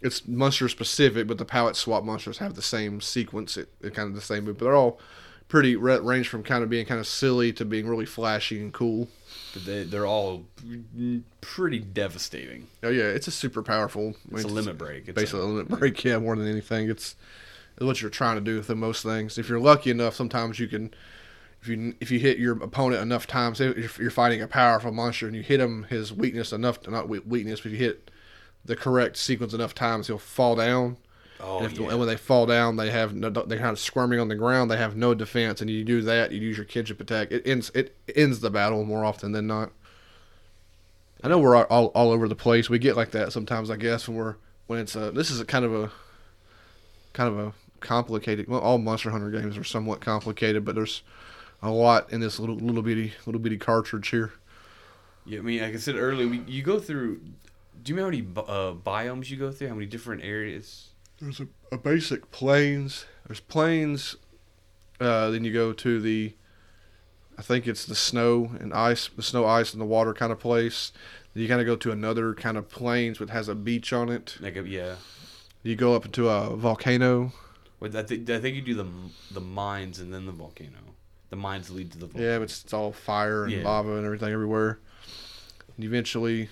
it's monster specific but the palette swap monsters have the same sequence it, it kind of the same move but they're all pretty range from kind of being kind of silly to being really flashy and cool but they, they're all pretty devastating. Oh yeah, it's a super powerful. It's I mean, a limit break. It's basically a, a limit break. Yeah, more than anything, it's, it's what you're trying to do with the most things. If you're lucky enough, sometimes you can. If you if you hit your opponent enough times, if you're fighting a powerful monster and you hit him his weakness enough, not weakness, but you hit the correct sequence enough times, he'll fall down Oh, and, if, yeah. and when they fall down, they have no, they're kind of squirming on the ground. They have no defense, and you do that, you use your kinship attack. It ends it ends the battle more often than not. I know we're all, all over the place. We get like that sometimes, I guess, when we're when it's a this is a kind of a kind of a complicated. Well, all Monster Hunter games are somewhat complicated, but there's a lot in this little little bitty little bitty cartridge here. Yeah, I mean, like I said earlier, we, you go through. Do you know how many uh, biomes you go through? How many different areas? there's a, a basic plains. There's plains. Uh, then you go to the, I think it's the snow and ice, the snow, ice, and the water kind of place. Then you kind of go to another kind of plains which has a beach on it. Like a, yeah. You go up into a volcano. Well, I think I think you do the the mines and then the volcano. The mines lead to the volcano. Yeah, but it's, it's all fire and yeah. lava and everything everywhere. And eventually,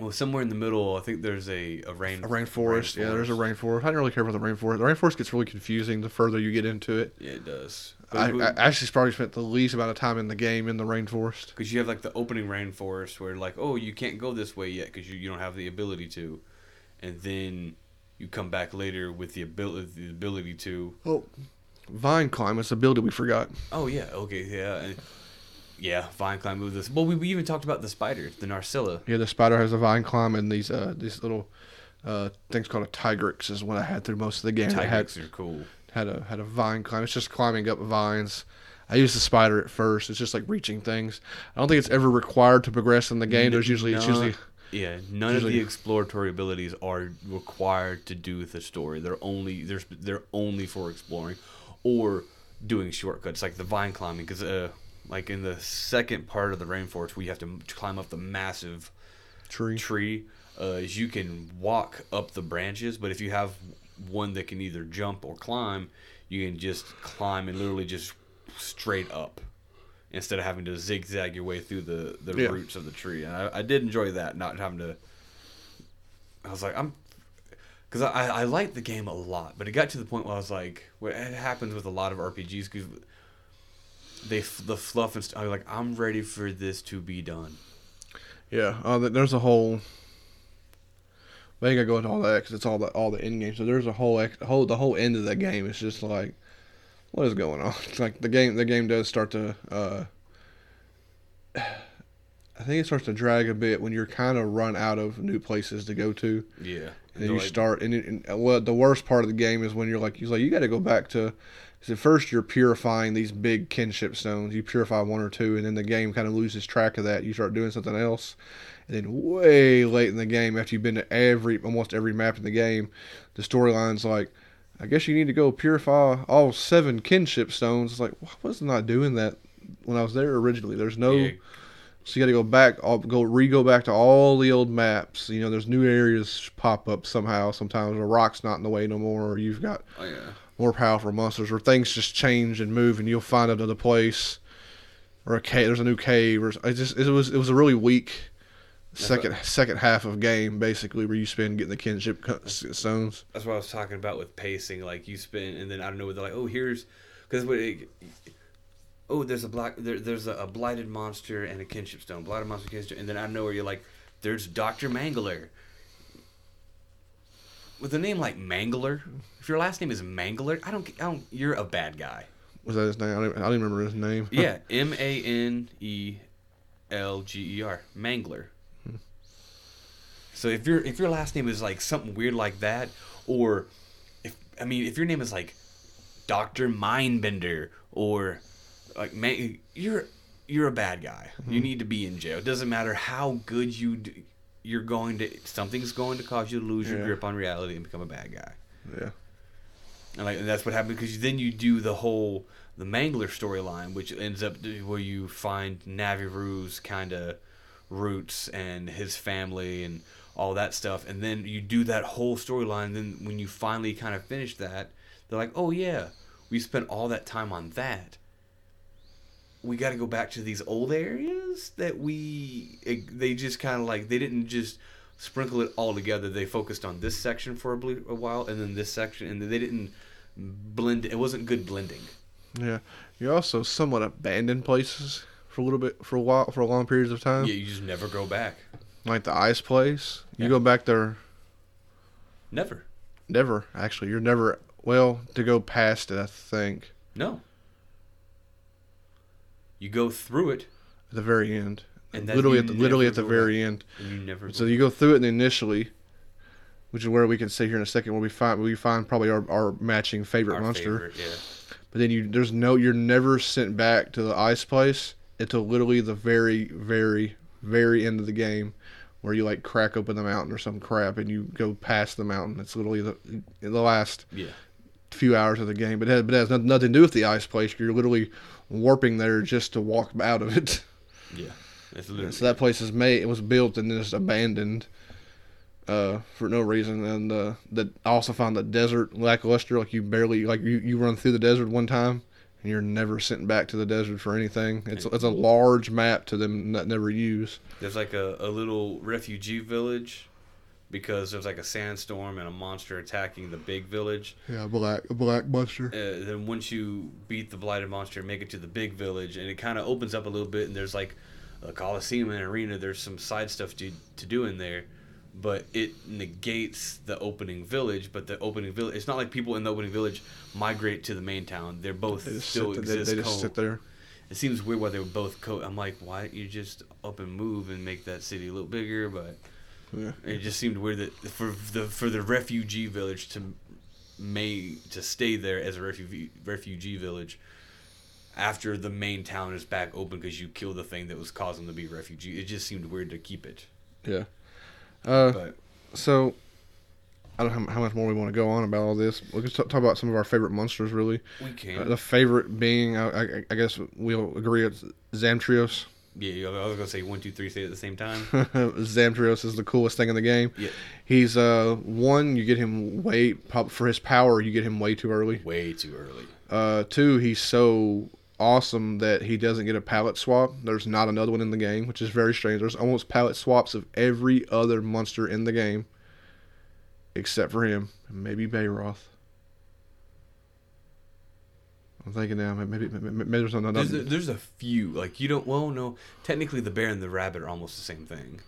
well, somewhere in the middle, I think there's a a rain a rainforest. rainforest. Yeah, there's a rainforest. I don't really care about the rainforest. The rainforest gets really confusing the further you get into it. Yeah, it does. I, I, actually probably spent the least amount of time in the game in the rainforest. Because you have like the opening rainforest where like, oh, you can't go this way yet because you, you don't have the ability to, and then you come back later with the ability the ability to. Oh, vine climb. It's a ability we forgot. Oh yeah. Okay. Yeah. Yeah, vine climb move this. Well, we, we even talked about the spider, the Nerscylla. Yeah, the spider has a vine climb, and these uh these little uh things called a Tigrex is what I had through most of the game. Tigrex are cool. Had a had a vine climb. It's just climbing up vines. I use the spider at first. It's just like reaching things. I don't think it's ever required to progress in the game. There's usually it's usually yeah, none usually, of the exploratory abilities are required to do with the story. They're only there's they're only for exploring or doing shortcuts like the vine climbing because uh, like in the second part of the rainforest where you have to climb up the massive tree tree uh, you can walk up the branches but if you have one that can either jump or climb you can just climb and literally just straight up instead of having to zigzag your way through the, the yeah. roots of the tree and I, I did enjoy that not having to i was like i'm because I, I liked the game a lot but it got to the point where i was like what it happens with a lot of rpgs because they the fluff and stuff. Like I'm ready for this to be done. Yeah, uh, there's a whole. Ain't gonna go into all that because it's all the all the end game. So there's a whole ex, whole the whole end of the game. It's just like, what is going on? It's like the game the game does start to. Uh, I think it starts to drag a bit when you're kind of run out of new places to go to. Yeah. And then you like, start, and, and, well, the worst part of the game is when you're like, you're like, you got to go back to because at first you're purifying these big kinship stones. You purify one or two, and then the game kind of loses track of that. You start doing something else, and then way late in the game, after you've been to every almost every map in the game, the storyline's like, I guess you need to go purify all seven kinship stones. It's like, why was I not doing that when I was there originally? There's no. Yeah. So you got to go back, go re-go back to all the old maps. You know, there's new areas pop up somehow. Sometimes a rock's not in the way no more, or you've got oh, yeah more powerful monsters, or things just change and move, and you'll find another place, or a cave. There's a new cave, or it just it was it was a really weak second second half of game basically where you spend getting the kinship stones. That's what I was talking about with pacing. Like you spend, and then I don't know, they're like, oh, here's because what. It, oh, there's a black, there, there's a, a blighted monster and a kinship stone, blighted monster, kinship, and then I know where you're like, there's Doctor Mangler. With a name like Mangler, if your last name is Mangler, I don't, I don't, you're a bad guy. Was that his name? I don't, I don't even remember his name. Yeah, M A N E L G E R, Mangler. So if your if your last name is like something weird like that, or if I mean if your name is like Doctor Mindbender or like man, you're you're a bad guy. You mm-hmm. need to be in jail. It doesn't matter how good you do, you're going to something's going to cause you to lose your Yeah. grip on reality and become a bad guy. yeah. And like and that's what happened because then you do the whole the Mangler storyline, which ends up where you find Navirou's kind of roots and his family and all that stuff, and then you do that whole storyline. Then when you finally kind of finish that, they're like, "Oh yeah, we spent all that time on that. We got to go back to these old areas that we it, they just kind of like they didn't just." Sprinkle it all together. They focused on this section for a, ble- a while, and then this section, and they didn't blend. It wasn't good blending. Yeah. You also somewhat abandoned places for a little bit, for a while, for a long periods of time. Yeah, you just never go back. Like the ice place. You Yeah. go back there, Never. never, actually. You're never, well, to go past it, I think, No. You go through it, at the very end. and literally at the, literally at the very end. and you never. So you go through it initially, which is where we can say here in a second where we find we find probably our, our matching favorite our monster. favorite, yeah. But then you there's no you're never sent back to the ice place until literally the very very very end of the game, where you like crack open the mountain or some crap and you go past the mountain. It's literally the the last Yeah. few hours of the game. But it has, but it has nothing to do with the ice place. You're literally warping there just to walk out of it. Yeah. So that place is made. It was built and then just abandoned uh, for no reason. And uh, that I also found the desert lackluster. Like you barely like you, you run through the desert one time and you're never sent back to the desert for anything. It's it's a large map to them that never use. There's like a, a little refugee village because there's like a sandstorm and a monster attacking the big village. Yeah, black a black monster. uh, then once you beat the blighted monster, make it to the big village, and it kind of opens up a little bit, and there's like a coliseum and arena. There's some side stuff to to do in there, but it negates the opening village. But the opening village, it's not like people in the opening village migrate to the main town. They're both They still sit, they, exist. they just co- sit there. It seems weird why they were both co. I'm like, why don't you just up and move and make that city a little bigger? But Yeah. it just seemed weird that for the for the refugee village to may to stay there as a refugee refugee village after the main town is back open because you killed the thing that was causing them to be refugee. It just seemed weird to keep it. Yeah. Uh, But so I don't know how, much more we want to go on about all this. We can talk about some of our favorite monsters, really. we Uh, can. the favorite being, I, I, I guess we'll agree, it's Zamtrios. Yeah, I was gonna say one, two, three, say it at the same time. Zamtrios is the coolest thing in the game. Yeah, He's uh one, you get him way for his power, you get him way too early. way too early. Uh, two, he's so awesome that he doesn't get a palette swap. There's not another one in the game, which is very strange. There's almost palette swaps of every other monster in the game, except for him, and maybe Bayroth. I'm thinking now, maybe maybe, maybe there's another. There's a, there's a few like you don't. Well, no, technically the bear and the rabbit are almost the same thing.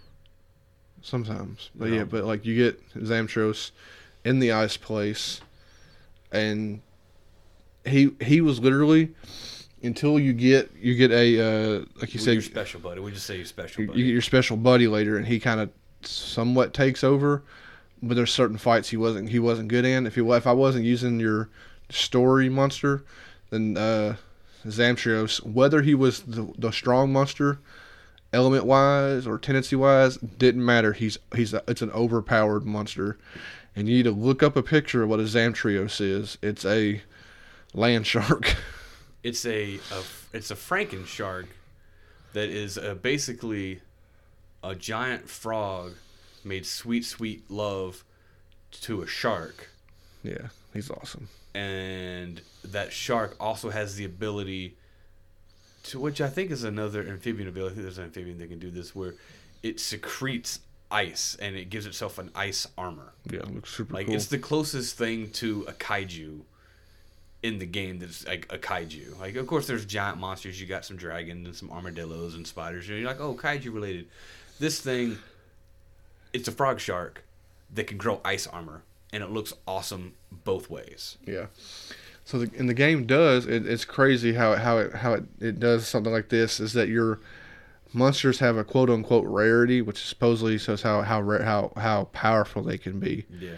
Sometimes, but No. yeah, but like you get Zamtrios in the ice place, and he he was literally until you get you get a uh, like you Well, said your special buddy. We just say your special buddy. you get your special buddy later, and he kind of somewhat takes over. But there's certain fights he wasn't he wasn't good in. If he if I wasn't using your story monster, then uh, Zamtrios, whether he was the, the strong monster, element wise or tendency wise, didn't matter. He's he's a, it's an overpowered monster, and you need to look up a picture of what a Zamtrios is. It's a land shark. It's a, a it's a Franken shark that is uh, basically a giant frog made sweet sweet love to a shark, yeah, he's awesome. And that shark also has the ability to which I think is another amphibian ability. I think there's an amphibian that can do this where it secretes ice and it gives itself an ice armor. Yeah, looks super Like cool. it's the closest thing to a kaiju in the game that's like a kaiju. Like, of course, there's giant monsters. You got some dragons and some armadillos and spiders. You're like, oh, kaiju related. This thing, it's a frog shark that can grow ice armor, and it looks awesome both ways. Yeah. So the, and the game does it, it's crazy how it, how it how it, it does something like this is that your monsters have a quote unquote rarity, which supposedly shows how how rare, how how powerful they can be. Yeah.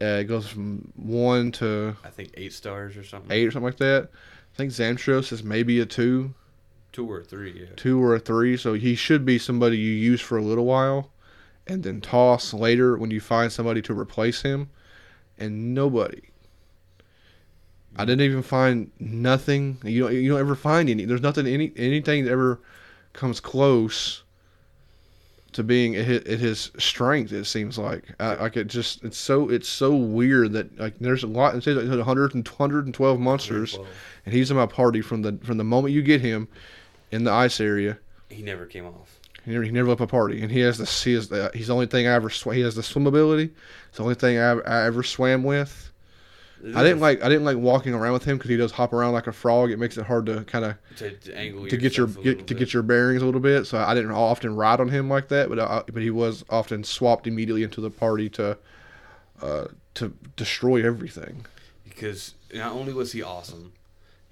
Uh, it goes from one to I think eight stars or something. eight or something like that. I think Zamtrios is maybe a two, Two or three, yeah. two or a three. So he should be somebody you use for a little while, and then toss later when you find somebody to replace him. And nobody. I didn't even find nothing. You don't. You don't ever find any. There's nothing. Any anything that ever comes close to being at his, at his strength. It seems like. I, like it just. It's so. It's so weird that like there's a lot. It says like 100 and 112 monsters, and he's in my party from the from the moment you get him in the ice area. He never came off. He never, he never left my party, and he has the he has the he's the only thing I ever sw- he has the swim ability. It's the only thing I, I ever swam with. I didn't like I didn't like walking around with him because he does hop around like a frog. It makes it hard to kind of to, to angle to get your get, to get your bearings a little bit. So I didn't often ride on him like that, but I, but he was often swapped immediately into the party to uh, to destroy everything. because not only was he awesome,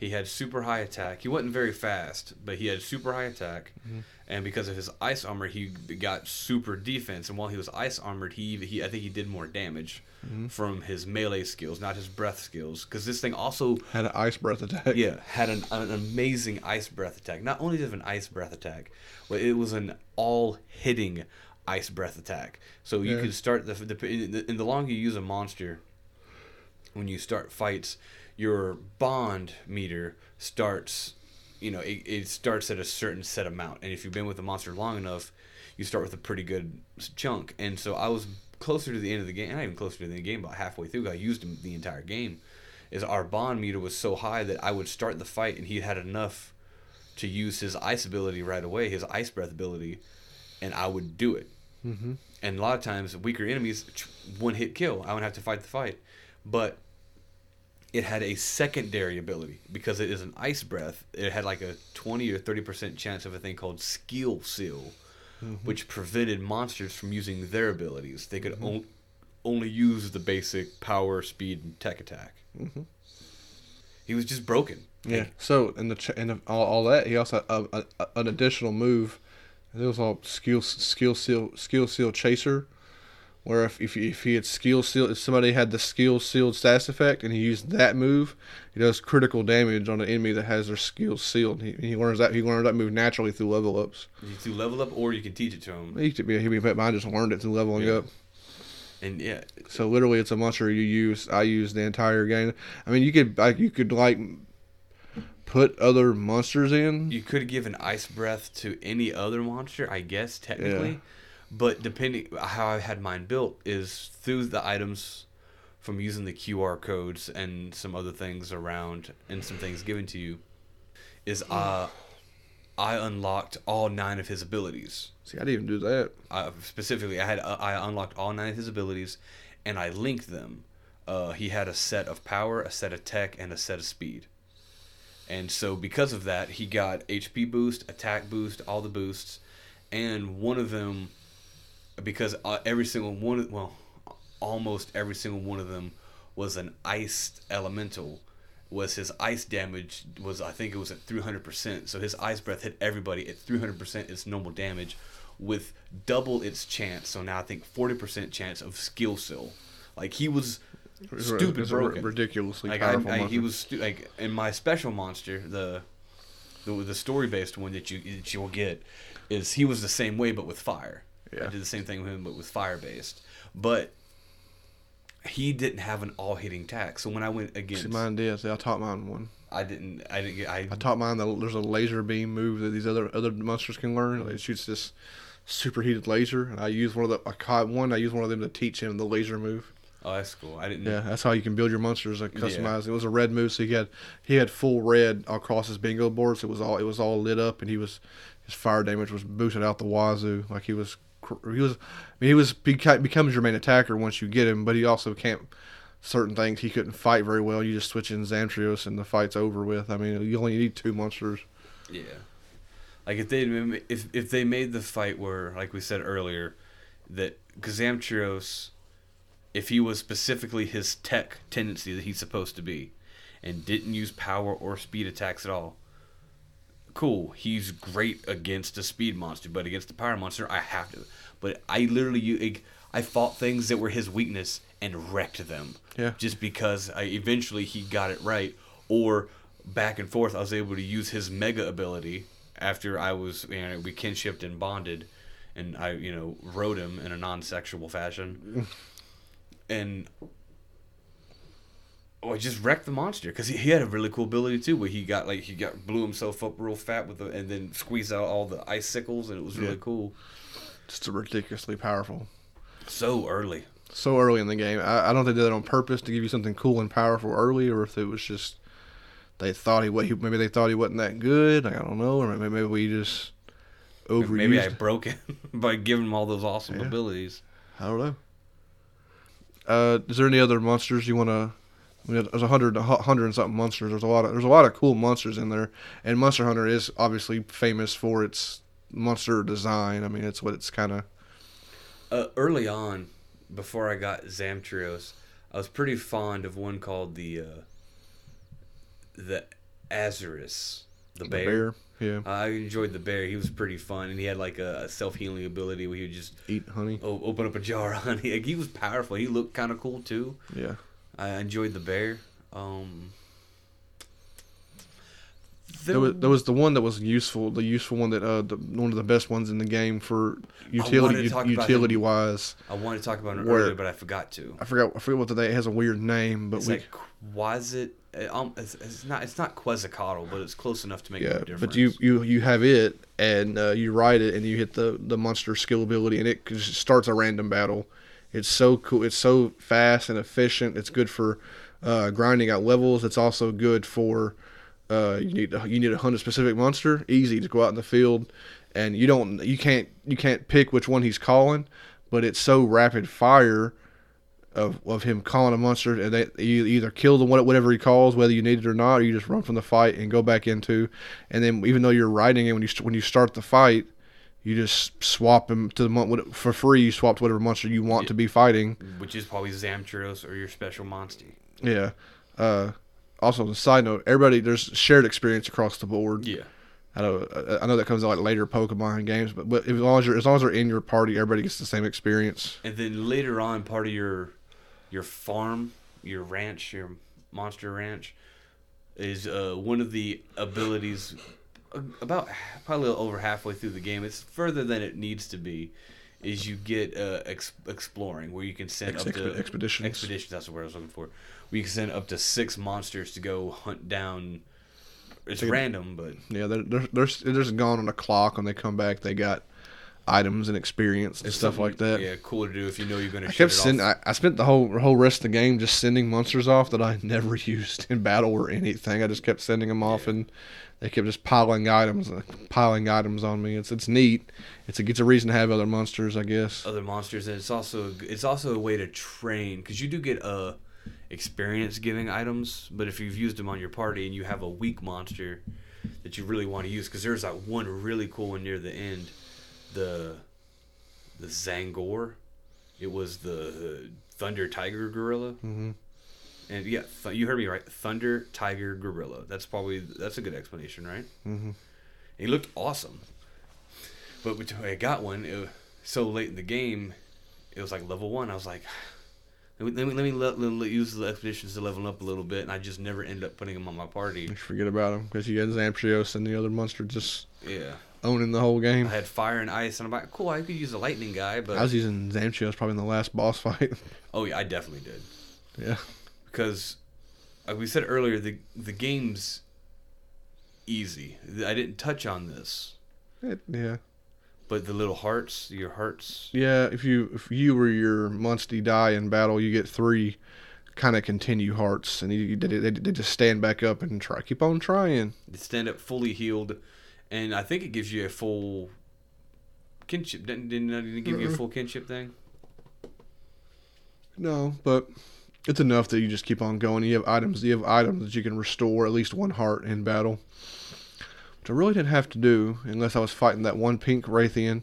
he had super high attack. He wasn't very fast, but he had super high attack, mm-hmm. and because of his ice armor, he got super defense. And while he was ice armored, he he I think he did more damage mm-hmm. from his melee skills, not his breath skills. Because this thing also Had an ice breath attack. yeah had an, an amazing ice breath attack. Not only did it have an ice breath attack, but it was an all hitting ice breath attack. So you Yeah. could start the, the and the longer you use a monster, when you start fights, your bond meter starts. You know, it, it starts at a certain set amount, and if you've been with the monster long enough, you start with a pretty good chunk. And so I was closer to the end of the game, not even closer to the end of the game, about halfway through. I used him the entire game. Is our bond meter was so high that I would start the fight, and he had enough to use his ice ability right away, his ice breath ability, and I would do it. Mm-hmm. And a lot of times, weaker enemies, one hit kill. I wouldn't have to fight the fight. But it had a secondary ability because it is an ice breath. It had like a 20 or 30% chance of a thing called skill seal, mm-hmm. which prevented monsters from using their abilities. They could mm-hmm. on- only use the basic power, speed, and tech attack. Mhm. He was just broken. Yeah. So in the the, all, all that he also had a, a, an additional move. It was all skill skill seal skill seal chaser, where if if, if he had skill seal if somebody had the skill sealed status effect and he used that move, he does critical damage on an enemy that has their skill sealed. He, he learns that he learns that move naturally through level ups. You do level up, or you can teach it to him. He could be he be but mine just learned it through leveling Yeah. up. And yeah, So literally, it's a monster you use. I use the entire game. I mean, you could like you could like put other monsters in. you could give an ice breath to any other monster, I guess technically. Yeah. But depending how I had mine built is through the items from using the QR codes and some other things around and some things given to you is uh I unlocked all nine of his abilities. See, I didn't even do that. uh, specifically, I had uh, I unlocked all nine of his abilities, and I linked them. Uh, he had a set of power, a set of tech, and a set of speed. And so, because of that, he got HP boost, attack boost, all the boosts, and one of them, because uh, every single one, well, almost every single one of them was an iced elemental. Was his ice damage was I think it was at three hundred percent. So his ice breath hit everybody at three hundred percent its normal damage, with double its chance. So now I think forty percent chance of skill seal. Like he was stupid it's broken. ridiculously Like powerful I, he was stu- like in my special monster, the the, the story based one that you that you will get is he was the same way but with fire. Yeah. I did the same thing with him but with fire based. But he didn't have an all hitting attack. So when I went against See, mine did. See, I taught mine one. I didn't I didn't get I, I taught mine that there's a laser beam move that these other other monsters can learn. It shoots this superheated laser, and I used one of the I caught one. I used one of them to teach him the laser move. Oh that's cool. I didn't Yeah, that's how you can build your monsters. Like customized. It was a red move, so he had he had full red across his bingo boards. So it was all it was all lit up, and he was his fire damage was boosted out the wazoo. Like he was he was I mean he was becomes your main attacker once you get him, but he also can't certain things he couldn't fight very well. You just switch in Zamtrios and the fight's over with. I mean, you only need two monsters. Yeah. Like if they if if they made the fight where, like we said earlier, that Zamtrios, if he was specifically his tech tendency that he's supposed to be, and didn't use power or speed attacks at all, cool. He's great against a speed monster, but against the power monster, I have to. But I literally, I fought things that were his weakness and wrecked them. Yeah. Just because I eventually he got it right, or back and forth, I was able to use his mega ability after I was, you know, we kinshipped and bonded, and I, you know, rode him in a non-sexual fashion, and oh, I just wrecked the monster because he, he had a really cool ability too, where he got like he got blew himself up real fat with the, and then squeezed out all the icicles, and it was really Yeah. cool. Just ridiculously powerful. So early. So early in the game. I, I don't think they did that on purpose to give you something cool and powerful early, or if it was just they thought he, he maybe they thought he wasn't that good. Like, I don't know, or maybe, maybe we just overused. Maybe I broke him by giving him all those awesome Yeah. abilities. I don't know. Uh, is there any other monsters you want to? I mean, there's a hundred, a hundred and something monsters. There's a lot of there's a lot of cool monsters in there, and Monster Hunter is obviously famous for its monster design. I mean, it's what it's kind of. Uh, early on, before I got Zamtrios, I was pretty fond of one called the uh, the Arzuros, the, The bear. bear, yeah, I enjoyed the bear. He was pretty fun, and he had like a, a self healing ability where he would just eat honey. o- open up a jar of honey. Like, he was powerful. He looked kind of cool too. Yeah, I enjoyed the bear. Um, there was, there was the one that was useful, the useful one that uh, the, one of the best ones in the game for utility utility him. wise. I wanted to talk about it Where- earlier, but I forgot to. I forgot I forget what the it has a weird name, but It's we like Quasit. it, Um, it's, it's not. It's not Quetzalcoatl, but it's close enough to make Yeah, no difference. but you you you have it, and uh, you ride it, and you hit the the monster skill ability, and it just starts a random battle. It's so cool. It's so fast and efficient. It's good for uh, grinding out levels. It's also good for uh, you need to, you need to hunt a specific monster. Easy to go out in the field, and you don't you can't you can't pick which one he's calling, but it's so rapid fire of, of him calling a monster, and they you either kill the one whatever he calls, whether you need it or not, or you just run from the fight and go back into, and then even though you're riding it when you when you start the fight, you just swap him to the month for free. You swap to whatever monster you want Yeah. to be fighting. which is probably Zamtrios or your special monster. Yeah. Uh, also, on a side note, everybody there's shared experience across the board. Yeah. I know I know that comes out like later Pokemon games, but, but as long as you're as long as they're in your party, everybody gets the same experience. And then later on, part of your your farm, your ranch, your monster ranch, is uh, one of the abilities. About probably over halfway through the game, it's further than it needs to be. Is you get uh, ex- exploring where you can send Ex- up to expeditions. Expeditions. That's the word I was looking for. We can send up to six monsters to go hunt down. It's a- random, but Yeah, they're they're they're, they're just gone on a clock. When they come back, they got items and experience and stuff like that. Yeah, cool to do if you know you're going to. I kept sending. I, I spent the whole whole rest of the game just sending monsters off that I never used in battle or anything. I just kept sending them off, Yeah. and they kept just piling items, uh, piling items on me. It's it's neat. It's a it's a reason to have other monsters, I guess. other monsters and it's also it's also a way to train because you do get uh experience giving items but if you've used them on your party and you have a weak monster that you really want to use because there's that one really cool one near the end the the Zinogre. It was the thunder tiger gorilla. Hmm and yeah th- you heard me right. Thunder tiger gorilla. That's probably that's a good explanation right? Hmm he looked awesome. But when I got one, it, so late in the game, it was like level one. I was like, let me let me, let me let, let- let- use the expeditions to level up a little bit, and I just never ended up putting them on my party. Just forget about them because you had Zamtrios and the other monster just Yeah, owning the whole game. I had fire and ice, and I'm like, cool, I could use a lightning guy, but I was using Zamtrios probably in the last boss fight. oh yeah, I definitely did yeah. because, like we said earlier, the the game's easy. I didn't touch on this, It, yeah. but the little hearts, your hearts. Yeah, if you if you were your Munster die in battle, you get three kind of continue hearts, and you, they, they, they just stand back up and try keep on trying. They stand up fully healed, and I think it gives you a full kinship. Didn't, didn't it give you a full kinship thing? No, but it's enough that you just keep on going. You have items. You have items that you can restore at least one heart in battle, which I really didn't have to do unless I was fighting that one pink Rathian,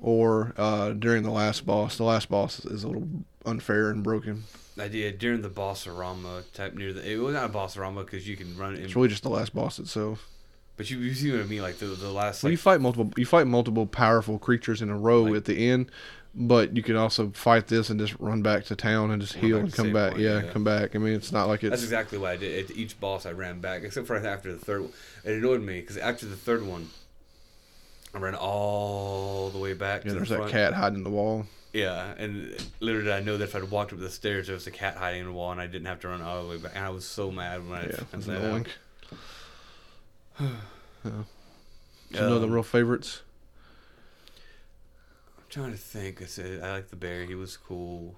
or uh, during the last boss. The last boss is a little unfair and broken. I did during the Bossarama type near the. It was not a Bossarama because you can run it. In, It's really just the last boss itself. But you, you see what I mean, like the the last. Well, Like, you fight multiple. You fight multiple powerful creatures in a row Like- at the end, but you can also fight this and just run back to town and just heal and come back. point, yeah, yeah. come back. I mean, it's not like it's. That's exactly what I did. At each boss, I ran back, except for after the third. one. It annoyed me because after the third one, I ran all the way back yeah, to the there's that cat hiding in the wall. Yeah, and literally, I know that if I'd walked up the stairs, there was a cat hiding in the wall, and I didn't have to run all the way back. And I was so mad when I Yeah, found that out. yeah. So you know the Um, real favorites. I'm trying to think. I said I like the bear. He was cool.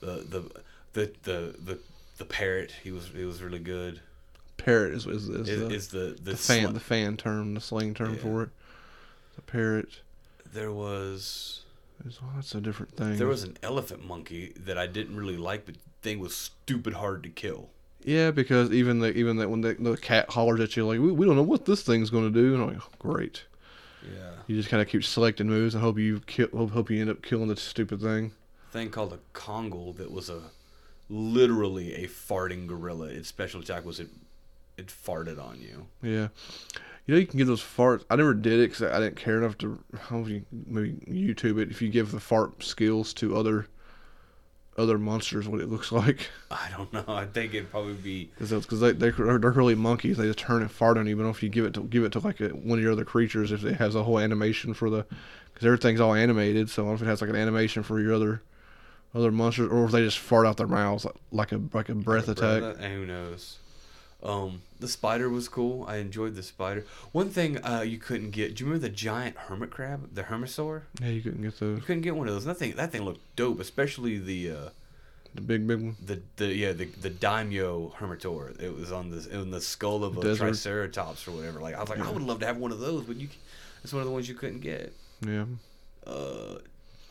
The the the the the, the parrot. He was he was really good. Parrot is is, is, Is, the, is the the, the fan sli- the fan term, the slang term Yeah. for it. The parrot. There was well, that's a different things. there was an elephant monkey that I didn't really like, but the thing was stupid hard to kill. Yeah, because even the even that when the, the cat hollers at you like we, we don't know what this thing's going to do, and I'm like, oh, great. Yeah. You just kind of keep selecting moves and hope you kill, hope, hope you end up killing the stupid thing. Thing called a Kongle that was a literally a farting gorilla. Its special attack was it it farted on you. Yeah, you know you can give those farts. I never did it because I didn't care enough to. How you maybe YouTube it if you give the fart skills to other other monsters what it looks like I don't know. I think it'd probably be because they they're, they're really monkeys they just turn and fart on you but if you give it to give it to like a, one of your other creatures if it has a whole animation for the because everything's all animated so if it has like an animation for your other other monsters or if they just fart out their mouths like, like a like a breath attack Brother, who knows? Um, the spider was cool. I enjoyed the spider. One thing uh, you couldn't get. Do you remember the giant hermit crab, the Hermitaur? yeah you couldn't get those You couldn't get one of those. That thing, that thing looked dope, especially the uh, the big big one the the yeah the the daimyo Hermitaur. It was on the in the skull of a Desert. triceratops or whatever. Like I was like, I would love to have one of those, but you, it's one of the ones you couldn't get. yeah Uh,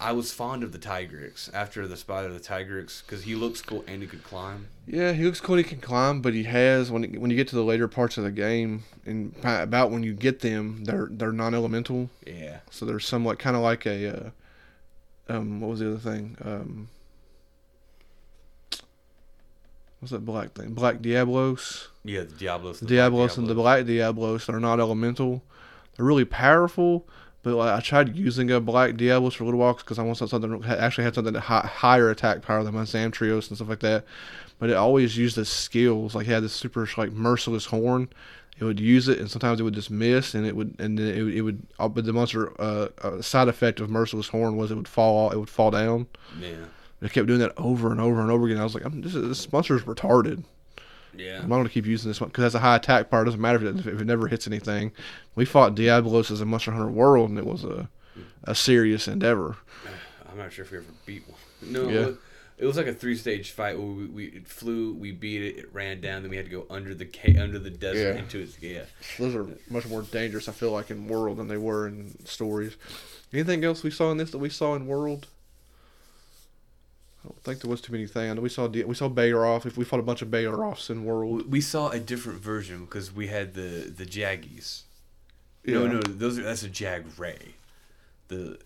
I was fond of the Tigrex after the spider, of the Tigrex, because he looks cool and he could climb. Yeah, he looks cool. He can climb, but he has when when you get to the later parts of the game, and about when you get them, they're they're non-elemental, Yeah. so they're somewhat kind of like a, uh, um, what was the other thing? Um, what's that black thing? Black Diablos. Yeah, the Diablos. The Black Diablos and the Black Diablos are not elemental. They're really powerful, but like, I tried using a Black Diablos for little while because I wanted something that actually had something that hi- higher attack power than my Zamtrios and stuff like that. But it always used the skills. Like it had this super like merciless horn. It would use it, and sometimes it would just miss, and it would, and then it would, it would. uh, But the monster uh, uh, side effect of merciless horn was it would fall, it would fall down. Yeah. It kept doing that over and over and over again. I was like, I'm, this, is, this monster's retarded. Yeah. I'm not going to keep using this one because that's a high attack part. It doesn't matter if it, if it never hits anything. We fought Diablos as a Monster Hunter World, and it was a a serious endeavor. I'm not sure if we ever beat one. No, Yeah. it was- it was like a three stage fight where we, we it flew, we beat it, it ran down, then we had to go under the under the desert Yeah. into its yeah. Those are much more dangerous, I feel like, in World than they were in stories. Anything else we saw in this that we saw in World? I don't think there was too many things. We saw we saw Bayeroff. If we fought a bunch of Bayeroffs in World, We- saw a different version because we had the the Jaggies. yeah. No, no, those are that's a Jag Ray. The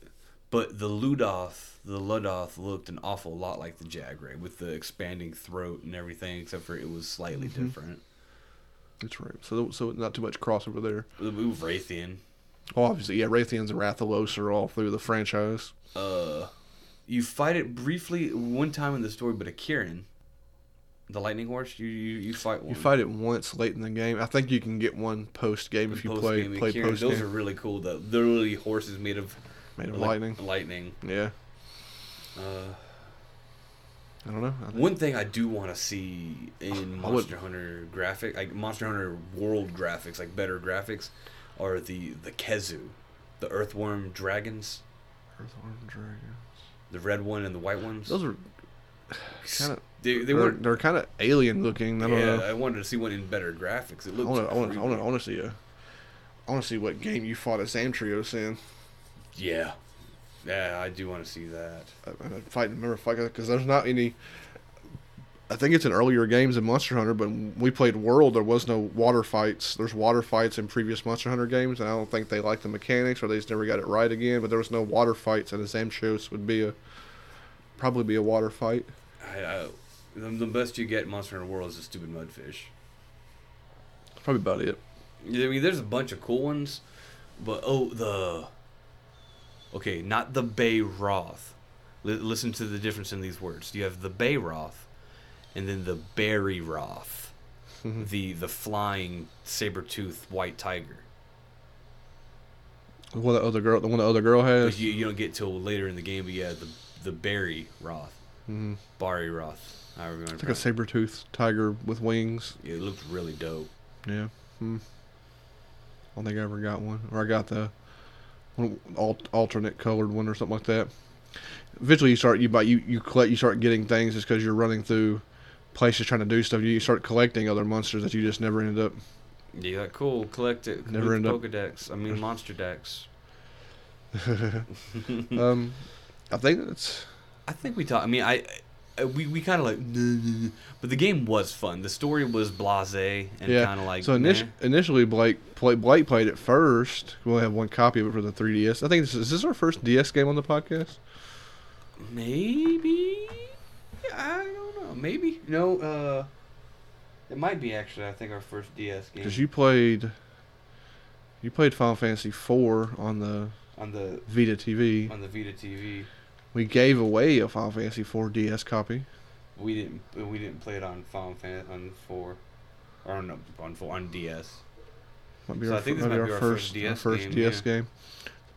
but the Ludroth, the Ludroth looked an awful lot like the Jagras with the expanding throat and everything, except for it was slightly Mm-hmm. different. that's right. So so not too much crossover there. The move Rathian. Well, obviously, yeah, Rathians and Rathalos are all through the franchise. uh you fight it briefly one time in the story, but a Kirin, the lightning horse, you you, you fight one. You fight it once late in the game. I think you can get one post game if you play play post Those are really cool. The literally horses made of Made of like- lightning. Lightning. Yeah, Uh, I don't know. I one thing I do want to see in I would- Monster Hunter graphic, like Monster Hunter World graphics, like better graphics, are the the Khezu, the earthworm dragons, Earthworm Dragons. The red one and the white ones. Those are kind of they, they weren't. they're kind of alien looking. I don't yeah, know. I wanted to see one in better graphics. It I looks. want to. I want to. I want to see a. I want to see what game you fought as Zamtrios in. Yeah, yeah, I do want to see that. I, I fight. Remember fight because there's not any. I think it's in earlier games in Monster Hunter, but when we played World, there was no water fights. There's water fights in previous Monster Hunter games, and I don't think they liked the mechanics or they just never got it right again. But there was no water fights, and a Zamtrios would be a probably be a water fight. I, I, the, the best you get in Monster Hunter World is a stupid mudfish. Probably about it. I mean, there's a bunch of cool ones, but oh, the. Okay, not the Bay Roth. Li- listen to the difference in these words. Do you have the Bay Roth, and then the Barioth, Mhm. the the flying saber tooth white tiger. The one the other girl, the one the other girl has. you, you don't get till later in the game, but yeah, the the Berry Roth, Mhm. Barioth. You want It's like a saber tooth tiger with wings. Yeah, It looked really dope. Yeah. Hmm. I don't think I ever got one, or I got the alternate colored one or something like that. Eventually, you start you buy you you collect you start getting things just because you're running through places trying to do stuff. You start collecting other monsters that you just never ended up. Yeah, cool. Collect it. Never end up- Pokedex. I mean, Monster decks. um, I think that's I think we talked. I mean, I, we, we kind of like, but the game was fun. The story was blasé and yeah. kind of like. so init- initially, Blake play, Blake played it first. We only have one copy of it for the 3DS. I think this is, is this our first DS game on the podcast. maybe I don't know. Maybe no. Uh, it might be actually. I think our first DS game Because you played, you played Final Fantasy IV on the on the Vita TV. on the Vita TV. We gave away a Final Fantasy IV DS copy. We didn't we didn't play it on Final Fan on four, or no on four on DS. Might be So our, I think fir- this might might be be our our first, first our DS first game, DS yeah. game.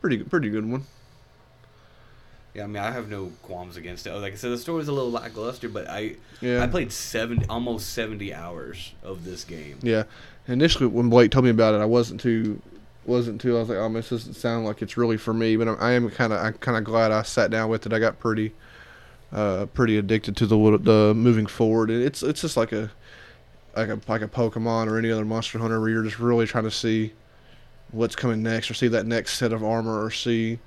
Pretty pretty good one. Yeah, I mean, I have no qualms against it. Like I said, the story was a little lackluster, but I Yeah. I played seven almost seventy hours of this game. Yeah. Initially, when Blake told me about it, I wasn't too wasn't too. I was like, oh, this doesn't sound like it's really for me. But I'm, I am kind of I'm kind of glad I sat down with it. I got pretty uh pretty addicted to the the moving forward. And it's it's just like a like a like a Pokemon or any other Monster Hunter where you're just really trying to see what's coming next or see that next set of armor or see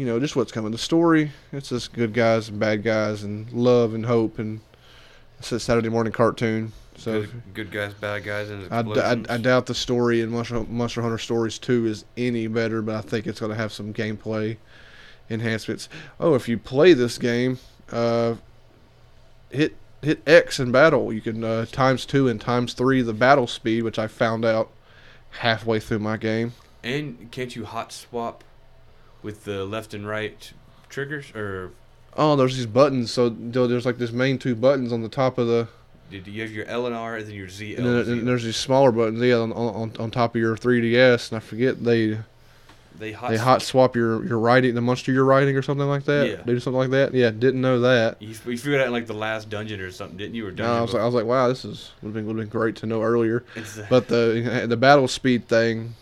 you know just what's coming. The story it's just good guys and bad guys and love and hope and it's a Saturday morning cartoon. So. good, good guys, bad guys, and I, d-. I, I doubt the story in Monster, Monster Hunter Stories 2 is any better, but I think it's going to have some gameplay enhancements. Oh, if you play this game, uh, hit hit X in battle. You can uh, times two and times three the battle speed, which I found out halfway through my game. And can't you hot swap with the left and right triggers, or Oh, there's these buttons. So there's like this main two buttons on the top of the, did you have your L and R and then your Z? and then and there's these smaller buttons, yeah, on, on, on top of your 3DS. And I forget they they hot. they hot swap your your writing, the monster you're writing, or something like that. Yeah. They do something like that. Yeah, didn't know that. You, you figured out in like the last dungeon or something, didn't you? Or No, I was like, I was like, wow, this is would have been, would've been great to know earlier. It's, uh, But the the battle speed thing,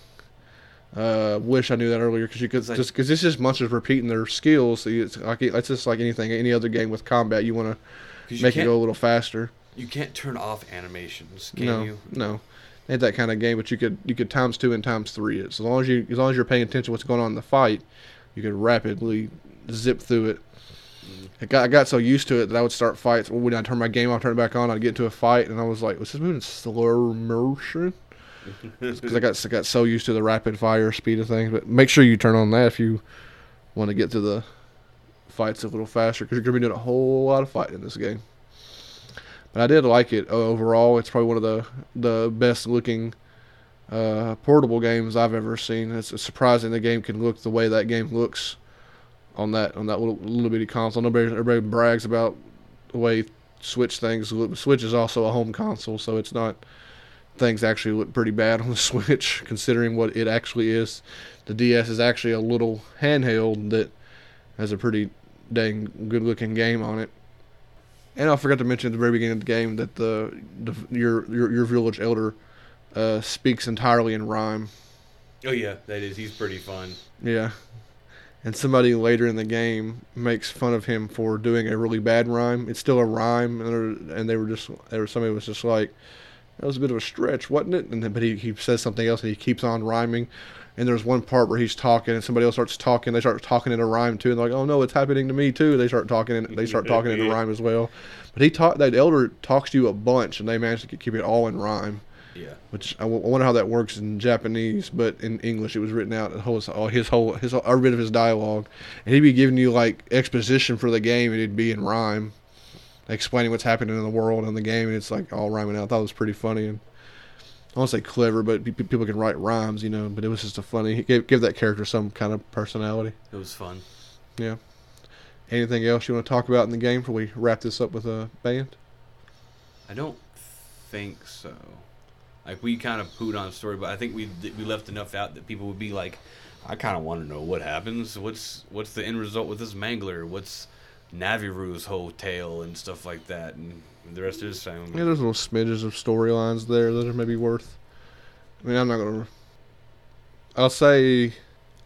uh, wish I knew that earlier because you could just because it's just monsters repeating their skills. So it's like it's just like anything, any other game with combat. You want to make it go a little faster. You can't turn off animations, can no, you? no, ain't that kind of game. But you could you could times two and times three it. So as long as you as long as you're paying attention to what's going on in the fight, you could rapidly zip through it. Mm. I got, I got so used to it that I would start fights. When I turn my game off, turn it back on, I'd get into a fight, and I was like, "Was this moving in slow motion?" Because I got got so used to the rapid fire speed of things. But make sure you turn on that if you want to get to the fights a little faster, because you're gonna be doing a whole lot of fighting in this game. But I did like it uh, overall. It's probably one of the the best looking uh, portable games I've ever seen. It's, it's surprising the game can look the way that game looks on that on that little little bitty console. Nobody everybody brags about the way Switch things look. Switch is also a home console, so it's not things actually look pretty bad on the Switch considering what it actually is. The DS is actually a little handheld that has a pretty dang good looking game on it. And I forgot to mention at the very beginning of the game that the, the your, your your village elder uh, speaks entirely in rhyme. Oh yeah, that is. He's pretty fun. Yeah. And somebody later in the game makes fun of him for doing a really bad rhyme. It's still a rhyme, and, they were just there was somebody was just like, that was a bit of a stretch, wasn't it? And then, but he, he says something else and he keeps on rhyming. And there's one part where he's talking and somebody else starts talking. They start talking in a rhyme too, and they're like, "Oh no, it's happening to me too." They start talking and they start talking in a rhyme as well. But he taught that elder talks to you a bunch, and they managed to keep it all in rhyme. Yeah. Which I, w- I wonder how that works in Japanese, but in English it was written out. Whole his whole his every bit of his dialogue, and he'd be giving you like exposition for the game, and it'd be in rhyme, explaining what's happening in the world and the game, and it's like all rhyming out. I thought it was pretty funny and I won't say clever, but people can write rhymes, you know. But it was just a funny. He gave give that character some kind of personality. It was fun. Yeah. Anything else you want to talk about in the game before we wrap this up with a band? I don't think so. Like we kind of pooed on the story, but I think we we left enough out that people would be like, I kind of want to know what happens. What's what's the end result with this Mangler? What's Navirou's whole tale and stuff like that, and the rest of his family. Yeah, there's little smidges of storylines there that are maybe worth. I mean, I'm not gonna. I'll say,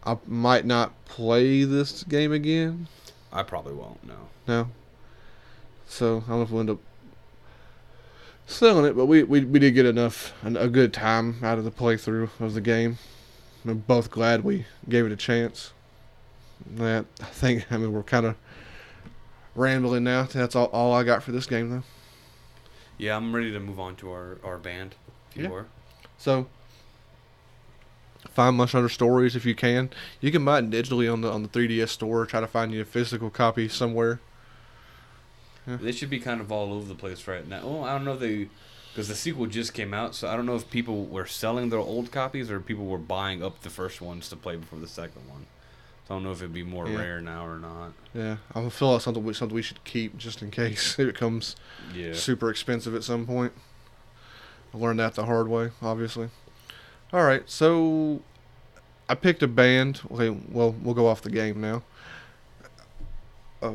I might not play this game again. I probably won't. No. No. So I don't know if we'll end up selling it, but we, we, we did get enough a good time out of the playthrough of the game. We're both glad we gave it a chance. That I think I mean we're kind of rambling now. That's all, all I got for this game though. Yeah, I'm ready to move on to our, our band. If you Yeah. were. So find Monster Hunter Stories if you can. You can buy it digitally on the on the 3DS store. Try to find you a physical copy somewhere. They should be kind of all over the place right now. Oh, I don't know if they, because the sequel just came out, so I don't know if people were selling their old copies or people were buying up the first ones to play before the second one. I don't know if it'd be more Yeah. rare now or not. Yeah, I feel like something we, something we should keep just in case it becomes Yeah. super expensive at some point. I learned that the hard way, obviously. All right, so I picked a band. Okay, well, we'll go off the game now. Uh,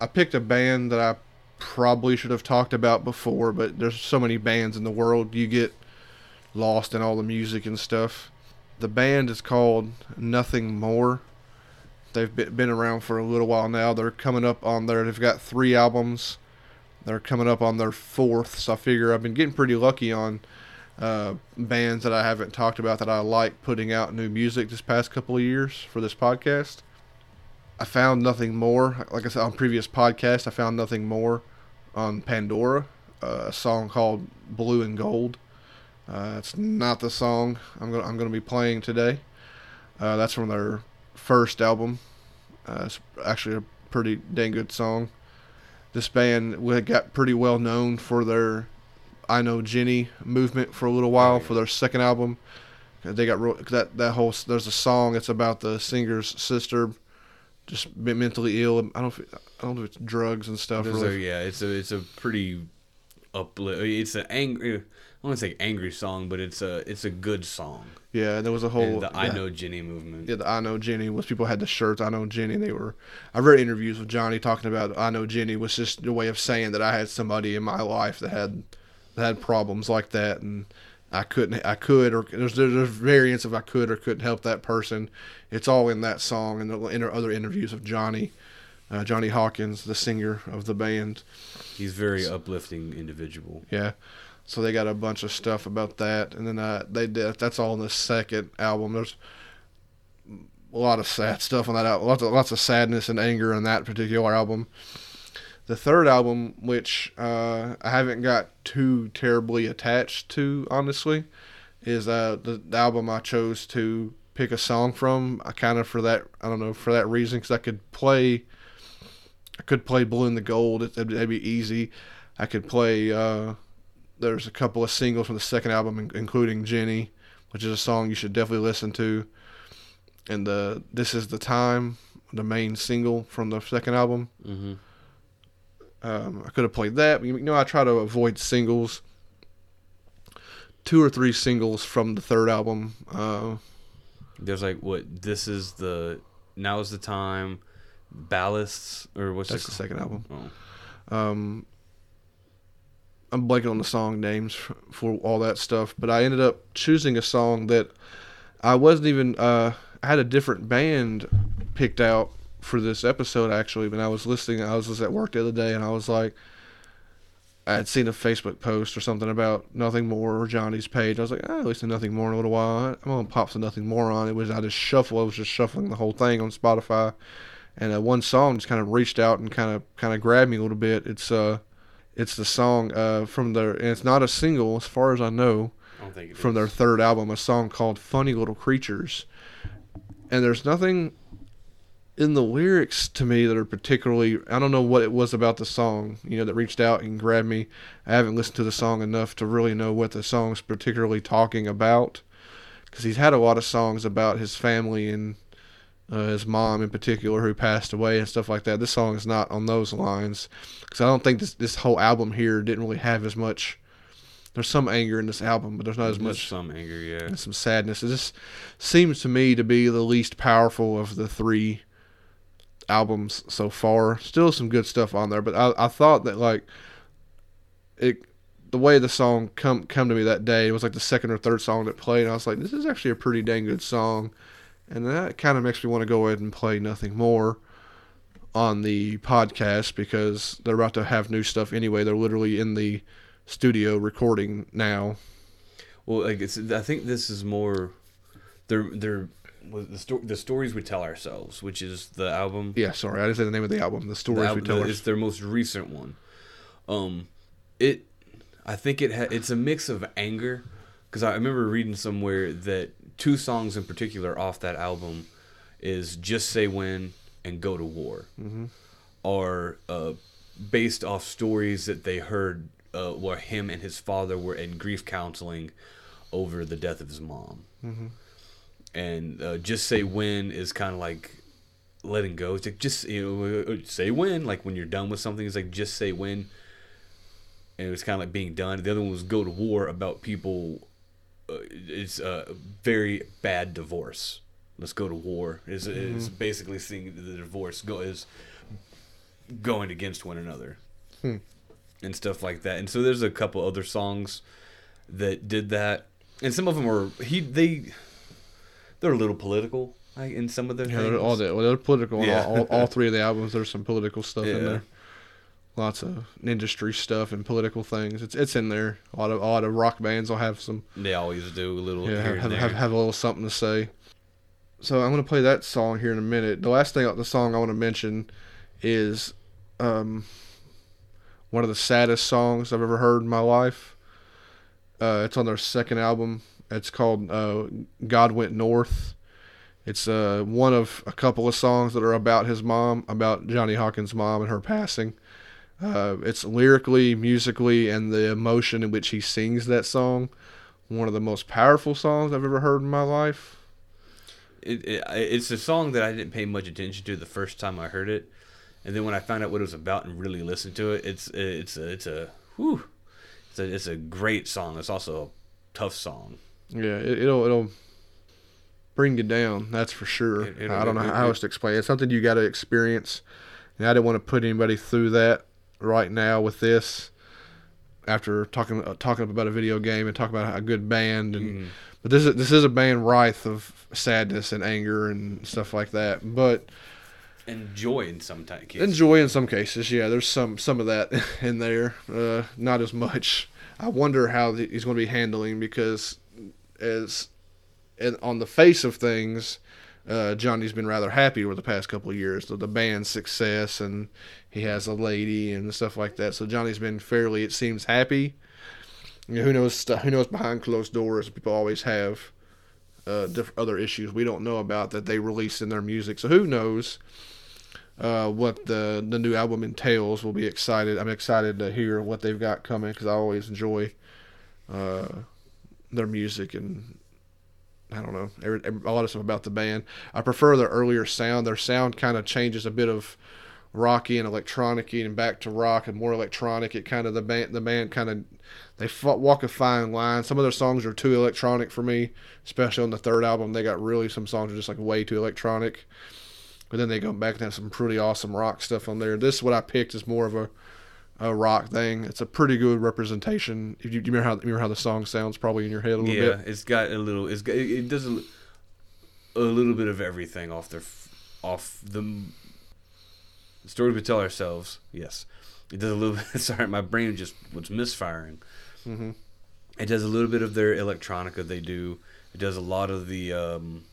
I picked a band that I probably should have talked about before, but there's so many bands in the world, you get lost in all the music and stuff. The band is called Nothing More. They've been around for a little while now. They're coming up on their. They've got three albums. They're coming up on their fourth, so I figure I've been getting pretty lucky on uh, bands that I haven't talked about that I like putting out new music this past couple of years for this podcast. I found nothing more. Like I said on previous podcast, I found nothing more on Pandora, uh, a song called "Blue and Gold." Uh, it's not the song I'm gonna I'm gonna be playing today. Uh, that's from their first album. Uh, it's actually a pretty dang good song. This band we got pretty well known for their "I Know Jenny" movement for a little while for their second album. They got real, that that whole there's a song. It's about the singer's sister just been mentally ill. I don't know if I don't know if it's drugs and stuff. Really. yeah, it's a it's a pretty uplift. It's an angry. I don't want to say angry song, but it's a it's a good song. yeah, and there was a whole And the I know Jenny movement. Yeah, the I know Jenny was people had the shirts. I know Jenny. They were. I read interviews with Johnny talking about I know Jenny was just a way of saying that I had somebody in my life that had that had problems like that, and I couldn't. I could or there's there's variants of I could or couldn't help that person. It's all in that song and the inter- other interviews of Johnny, uh, Johnny Hawkins, the singer of the band. He's very uplifting individual. Yeah. So they got a bunch of stuff about that, and then uh, they did. That's all in the second album. There's a lot of sad stuff on that album. Lots of lots of sadness and anger on that particular album. The third album, which uh, I haven't got too terribly attached to, honestly, is uh, the, the album I chose to pick a song from. I kind of for that I don't know for that reason because I could play. I could play Blue in the Gold. It, that'd, that'd be easy. I could play. Uh, there's a couple of singles from the second album, including Jenny, which is a song you should definitely listen to. And the This Is the Time, the main single from the second album. Mm-hmm. Um, I could have played that. But you know, I try to avoid singles. Two or three singles from the third album. Uh, There's like what this is the now is the time, ballasts or what's that's the second album. Oh. Um, I'm blanking on the song names for, all that stuff, but I ended up choosing a song that I wasn't even. Uh, I had a different band picked out for this episode actually. When I was listening, I was just at work the other day, and I was like, I had seen a Facebook post or something about Nothing More or Johnny's page. I was like, oh, listened to Nothing More in a little while. I'm gonna pop some Nothing More on. It was I just shuffle. I was just shuffling the whole thing on Spotify, and uh, one song just kind of reached out and kind of kind of grabbed me a little bit. It's uh, it's the song uh from their and it's not a single as far as I know I from is. their third album, a song called Funny Little Creatures. And there's nothing in the lyrics to me that are particularly I don't know what it was about the song, you know, that reached out and grabbed me. I haven't listened to the song enough to really know what the song's particularly talking about cuz he's had a lot of songs about his family and uh, his mom in particular who passed away and stuff like that. This song is not on those lines cuz I don't think this this whole album here didn't really have as much there's some anger in this album, but there's not as There's much some anger, yeah. and some sadness. It just seems to me to be the least powerful of the three albums so far. Still some good stuff on there, but I, I thought that like it the way the song come come to me that day, it was like the second or third song that played, and I was like, this is actually a pretty dang good song. And that kind of makes me want to go ahead and play nothing more on the podcast because they're about to have new stuff anyway. They're literally in the studio recording now. Well, like it's, I think this is more. They're they're the sto- the stories we tell ourselves, which is the album. Yeah, sorry, I didn't say the name of the album. The the stories we tell. the- us. it's their most recent one. Um, it, I think it ha- it's a mix of anger, because I remember reading somewhere that two songs in particular off that album is "Just Say When" and "Go to War," Mm-hmm. are uh, based off stories that they heard uh, where him and his father were in grief counseling over the death of his mom. Mm-hmm. And uh, just say when is kind of like letting go. It's like just you know uh, say when, like when you're done with something. It's like just say when. And it was kind of like being done. The other one was go to war about people. Uh, it's a very bad divorce. Let's go to war. Is is basically seeing the divorce go is going against one another Hmm. and stuff like that. And so there's a couple other songs that did that, and some of them were he they they're a little political like, in some of their Yeah, things. all the, well, they're political. Yeah. All, all, all three of the albums, there's some political stuff in there. Lots of industry stuff and political things. It's it's in there. A lot of a lot of rock bands will have some They always do a little yeah here have, and have, there. have, have a little something to say. So I'm gonna play that song here in a minute. The last thing the song I want to mention is um, one of the saddest songs I've ever heard in my life. Uh, it's on their second album. It's called uh, "God Went North." It's uh, one of a couple of songs that are about his mom, about Johnny Hawkins' mom and her passing. Uh, it's lyrically, musically, and the emotion in which he sings that song. One of the most powerful songs I've ever heard in my life. it, it, it's a song that I didn't pay much attention to the first time I heard it, and then when I found out what it was about and really listened to it, it's it's a, it's a whew, it's a it's a great song. It's also a tough song. Yeah, it, it'll it'll bring you down. That's for sure. It- I don't know how else to explain. it. It's something you got to experience. And I didn't want to put anybody through that right now with this. After talking uh, talking about a video game and talking about a good band, and Mhm. but this is this is a band rife of sadness and anger and stuff like that. But And joy in some ti- cases. enjoy in some cases. Yeah, there's some some of that in there. Uh, not as much. I wonder how he's going to be handling because as and on the face of things, uh, Johnny's been rather happy over the past couple of years. The, the band's success and he has a lady and stuff like that. So Johnny's been fairly, it seems, happy. You know, who knows? Who knows behind closed doors? People always have uh, diff- other issues we don't know about that they release in their music. So who knows? uh, what the the new album entails. We'll be excited. I'm excited to hear what they've got coming because I always enjoy uh, their music and I don't know a lot of stuff about the band. I prefer their earlier sound. Their sound kind of changes a bit of rocky and electronic and back to rock and more electronic. It kind of the band the band kind of they walk a fine line. Some of their songs are too electronic for me, especially on the third album. They got really some songs are just like way too electronic. But then they go back and have some pretty awesome rock stuff on there. This what I picked is more of a, a rock thing. It's a pretty good representation. If you, you remember how you remember how the song sounds, probably in your head a little yeah, bit. Yeah, it's got a little. It's got, it does a, a little bit of everything off their off the, the story we tell ourselves. Yes, It does a little. bit. Sorry, my brain just was misfiring. Mhm. It does a little bit of their electronica. They do. It does a lot of the um,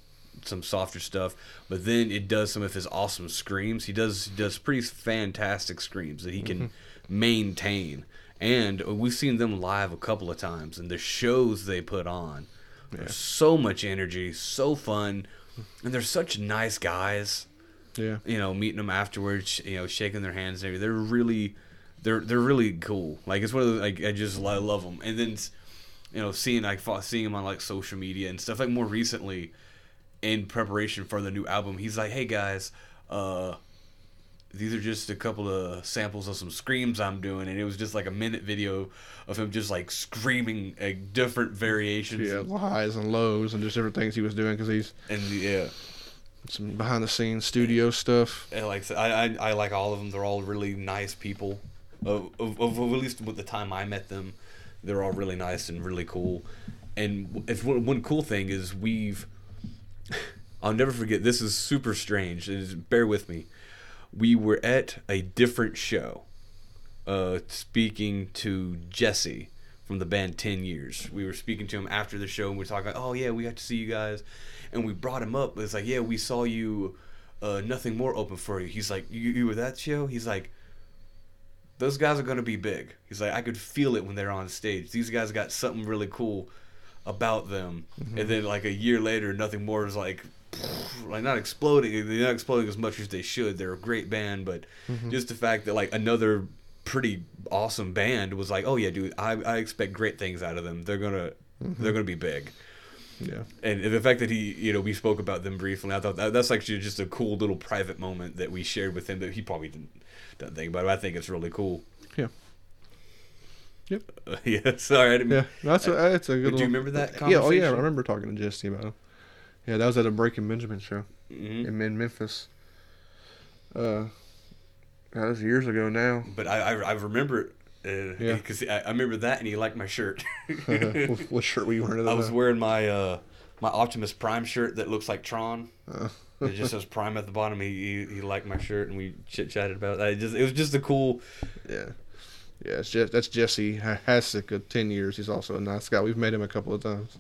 some softer stuff, but then it does some of his awesome screams. He does he does pretty fantastic screams that he can maintain. And we've seen them live a couple of times, and the shows they put on, are so much energy, so fun, and they're such nice guys Yeah. you know, meeting them afterwards, you know, shaking their hands and everything. They're really, they're they're really cool. Like it's one of the like I just I love them. And then, you know, seeing like seeing him on like social media and stuff like more recently, in preparation for the new album, he's like, hey guys, uh. These are just a couple of samples of some screams I'm doing, and it was just like a minute video of him just like screaming like different variations. Yeah, highs and lows and just different things he was doing because he's And yeah, some behind the scenes studio stuff. And like I, I, I like all of them. They're all really nice people. Of, of, of at least with the time I met them, they're all really nice and really cool. And if one, one cool thing is we've, I'll never forget. This is super strange. Is bear with me. We were at a different show, uh, speaking to Jesse from the band Ten Years. We were speaking to him after the show, and we are talking. Oh yeah, we got to see you guys, and we brought him up. It's like, yeah, we saw you. Uh, nothing more open for you. He's like, you, you were that show. He's like, those guys are gonna be big. He's like, I could feel it when they're on stage. These guys got something really cool about them. And then like a year later, nothing more is like, like not exploding. They're not exploding as much as they should. They're a great band, but just the fact that like another pretty awesome band was like, oh yeah, dude, I, I expect great things out of them. They're gonna they're gonna be big. Yeah. And the fact that he, you know, we spoke about them briefly, I thought that, that's actually just a cool little private moment that we shared with him that he probably didn't, didn't think about. It. I think it's really cool. Yeah. Yep. yeah, sorry. I didn't, Yeah, that's a, that's a good. Did you remember that Yeah, oh yeah, I remember talking to Jesse about him. Yeah, that was at a Breaking Benjamin show Mhm. in, in Memphis. Uh, that was years ago now. But I, I, I remember it. Uh, Yeah. Because I, I remember that, and he liked my shirt. what, what shirt were you wearing? I was wearing my uh, my Optimus Prime shirt that looks like Tron. Uh, It just says Prime at the bottom. He, he, he liked my shirt, and we chit chatted about it. I just it was just a cool. yeah, yeah. It's just, that's Jesse Hasek of ten years. He's also a nice guy. We've met him a couple of times.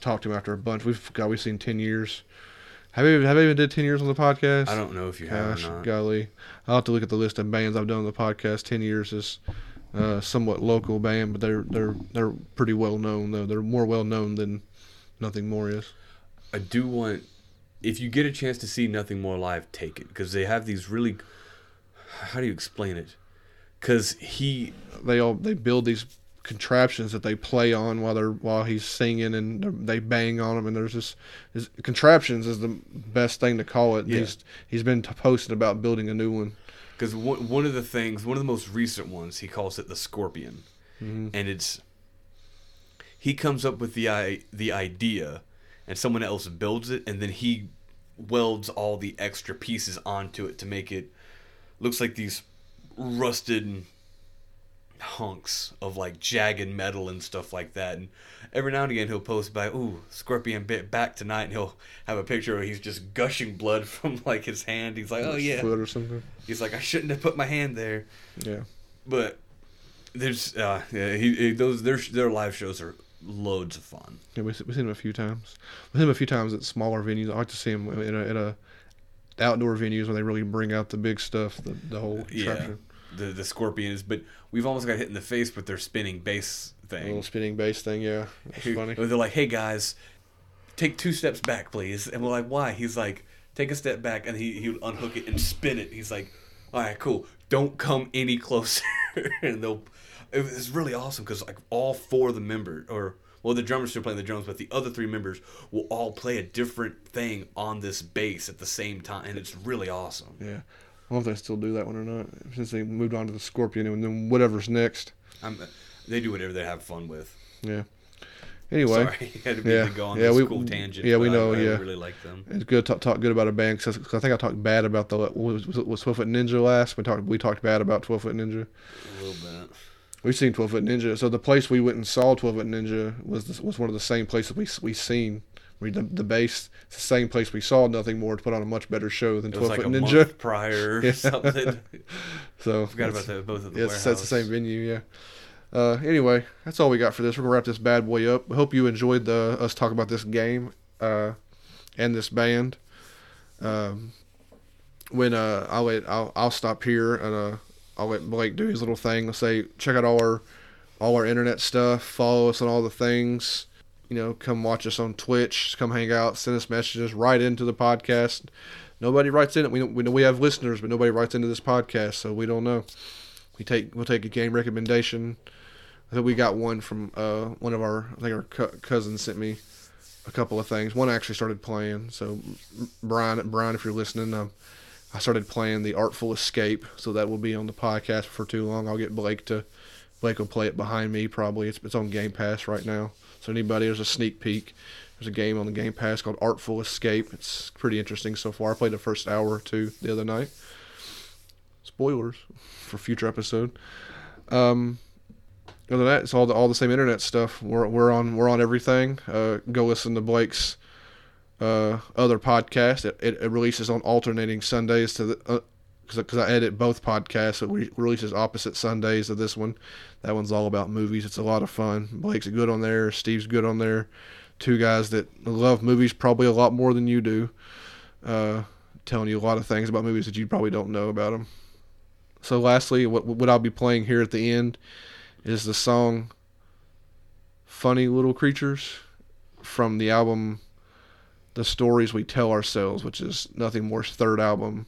Talked to him after a bunch. We've God, we've seen ten years. Have you have I even did ten years on the podcast? I don't know if you have or not. golly. I'll have to look at the list of bands I've done on the podcast. Ten years is uh, somewhat local band, but they're they're they're pretty well known though. They're more well known than Nothing More is. I do want, if you get a chance to see Nothing More live, take it because they have these really. How do you explain it? Because he, They all they build these contraptions that they play on while they're while he's singing and they're- bang on them and there's this is, contraptions is the best thing to call it. Yeah. He's he's been posting about building a new one. because one, one of the things, one of the most recent ones, he calls it the Scorpion, Mhm. and it's he comes up with the i the idea, and someone else builds it, and then he welds all the extra pieces onto it to make it looks like these rusted hunks of like jagged metal and stuff like that. And every now and again he'll post by, "Ooh, Scorpion bit back tonight," and he'll have a picture where he's just gushing blood from like his hand. He's like, "Oh yeah," foot or something. he's like, "I shouldn't have put my hand there," Yeah. but there's uh yeah he, he those their their live shows are loads of fun. Yeah, we, we've seen him a few times. We've seen him a few times at smaller venues. I like to see him in a, in a outdoor venues when they really bring out the big stuff, the, the whole Yeah, the the Scorpions, but we've almost got hit in the face with their spinning bass thing. little spinning bass thing, yeah. It's funny. They're like, "Hey guys, take two steps back, please." And we're like, "Why?" He's like, "Take a step back," and he he would unhook it and spin it. He's like, "All right, cool. Don't come any closer." and they'll. It was really awesome because like all four of the members, or well, the drummer's still playing the drums, but the other three members will all play a different thing on this bass at the same time, and it's really awesome. Yeah. I don't know if they still do that one or not. Since they moved on to the Scorpion and then whatever's next. I'm, they do whatever they have fun with. Yeah. Anyway, Sorry, had to, Yeah. to go on Yeah, this we- cool tangent. yeah, we I- know, I, yeah. really like them. it's good to talk, talk good about a band because I think I talked bad about the was, was Twelve Foot Ninja last. We talked we talked bad about Twelve Foot Ninja. A little bit. We've seen Twelve Foot Ninja. So the place we went and saw Twelve Foot Ninja was was one of the same places we we seen I mean, the, the base, it's the same place we saw Nothing More to put on a much better show than 12 like Foot Ninja. prior or Yeah. something. So I Forgot about that. Both of the Yes, warehouse. that's the same venue. Yeah. Uh, anyway, that's all we got for this. We're gonna wrap this bad boy up. Hope you enjoyed the us talk about this game uh, and this band. Um, when uh, I'll let I'll, I'll stop here and uh, I'll let Blake do his little thing. Let's say check out all our all our internet stuff. Follow us on all the things. You know, come watch us on Twitch. Come hang out. Send us messages. Write into the podcast. Nobody writes in it. We we know we have listeners, but nobody writes into this podcast, so we don't know. We take we'll take a game recommendation. I think we got one from uh, one of our I think our co- cousins sent me a couple of things. One actually started playing. So Brian, Brian, if you're listening, um, I started playing the Artful Escape. So that will be on the podcast for too long. I'll get Blake to Blake will play it behind me probably. It's it's on Game Pass right now. So anybody, there's a sneak peek. There's a game on the Game Pass called Artful Escape. It's pretty interesting so far. I played the first hour or two the other night. Spoilers for future episode. Um, other than that, it's all the all the same internet stuff. We're we're on we're on everything. Uh, go listen to Blake's uh, other podcast. It, it, it releases on alternating Sundays to the because I edit both podcasts. So it releases opposite Sundays of this one. That one's all about movies. It's a lot of fun. Blake's good on there. Steve's good on there. Two guys that love movies probably a lot more than you do. Uh, telling you a lot of things about movies that you probably don't know about them. So, lastly, what what I'll be playing here at the end is the song "Funny Little Creatures" from the album "The Stories We Tell Ourselves," which is Nothing More's third album.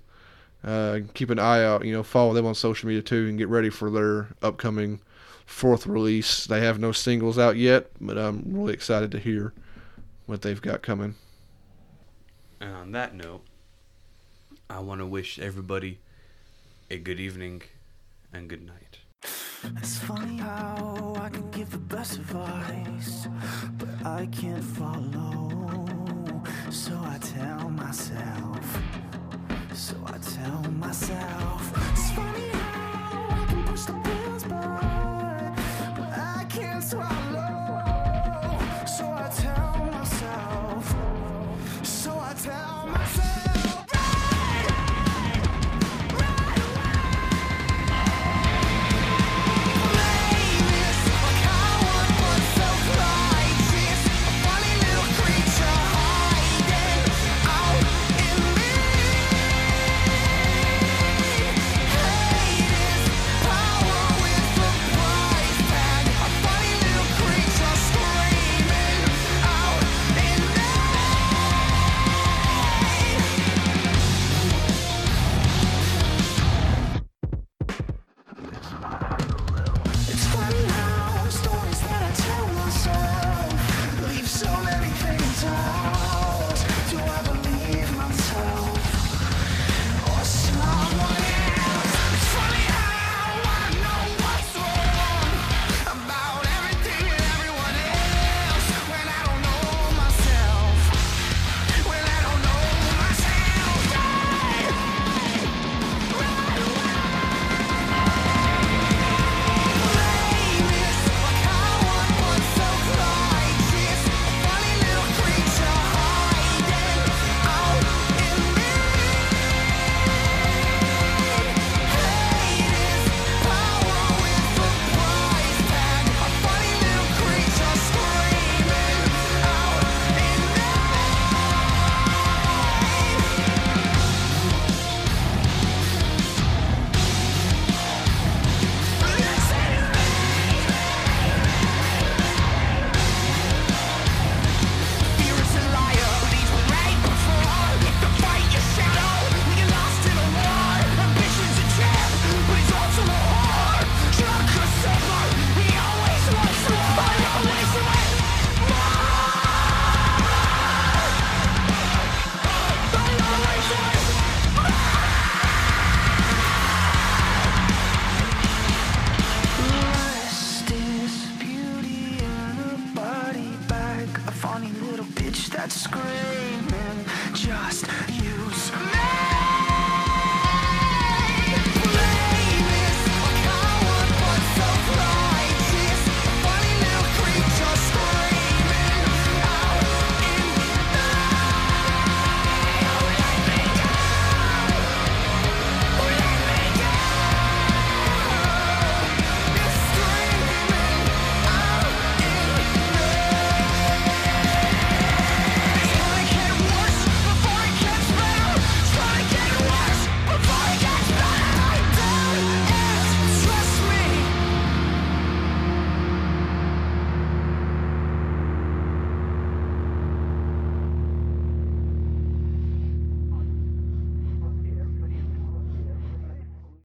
Uh, keep an eye out. You know, follow them on social media too, and get ready for their upcoming fourth release. They have no singles out yet, but I'm really excited to hear what they've got coming. And on that note, I want to wish everybody a good evening and good night. It's funny how I can give the best advice, but I can't follow. So I tell myself, so I tell myself.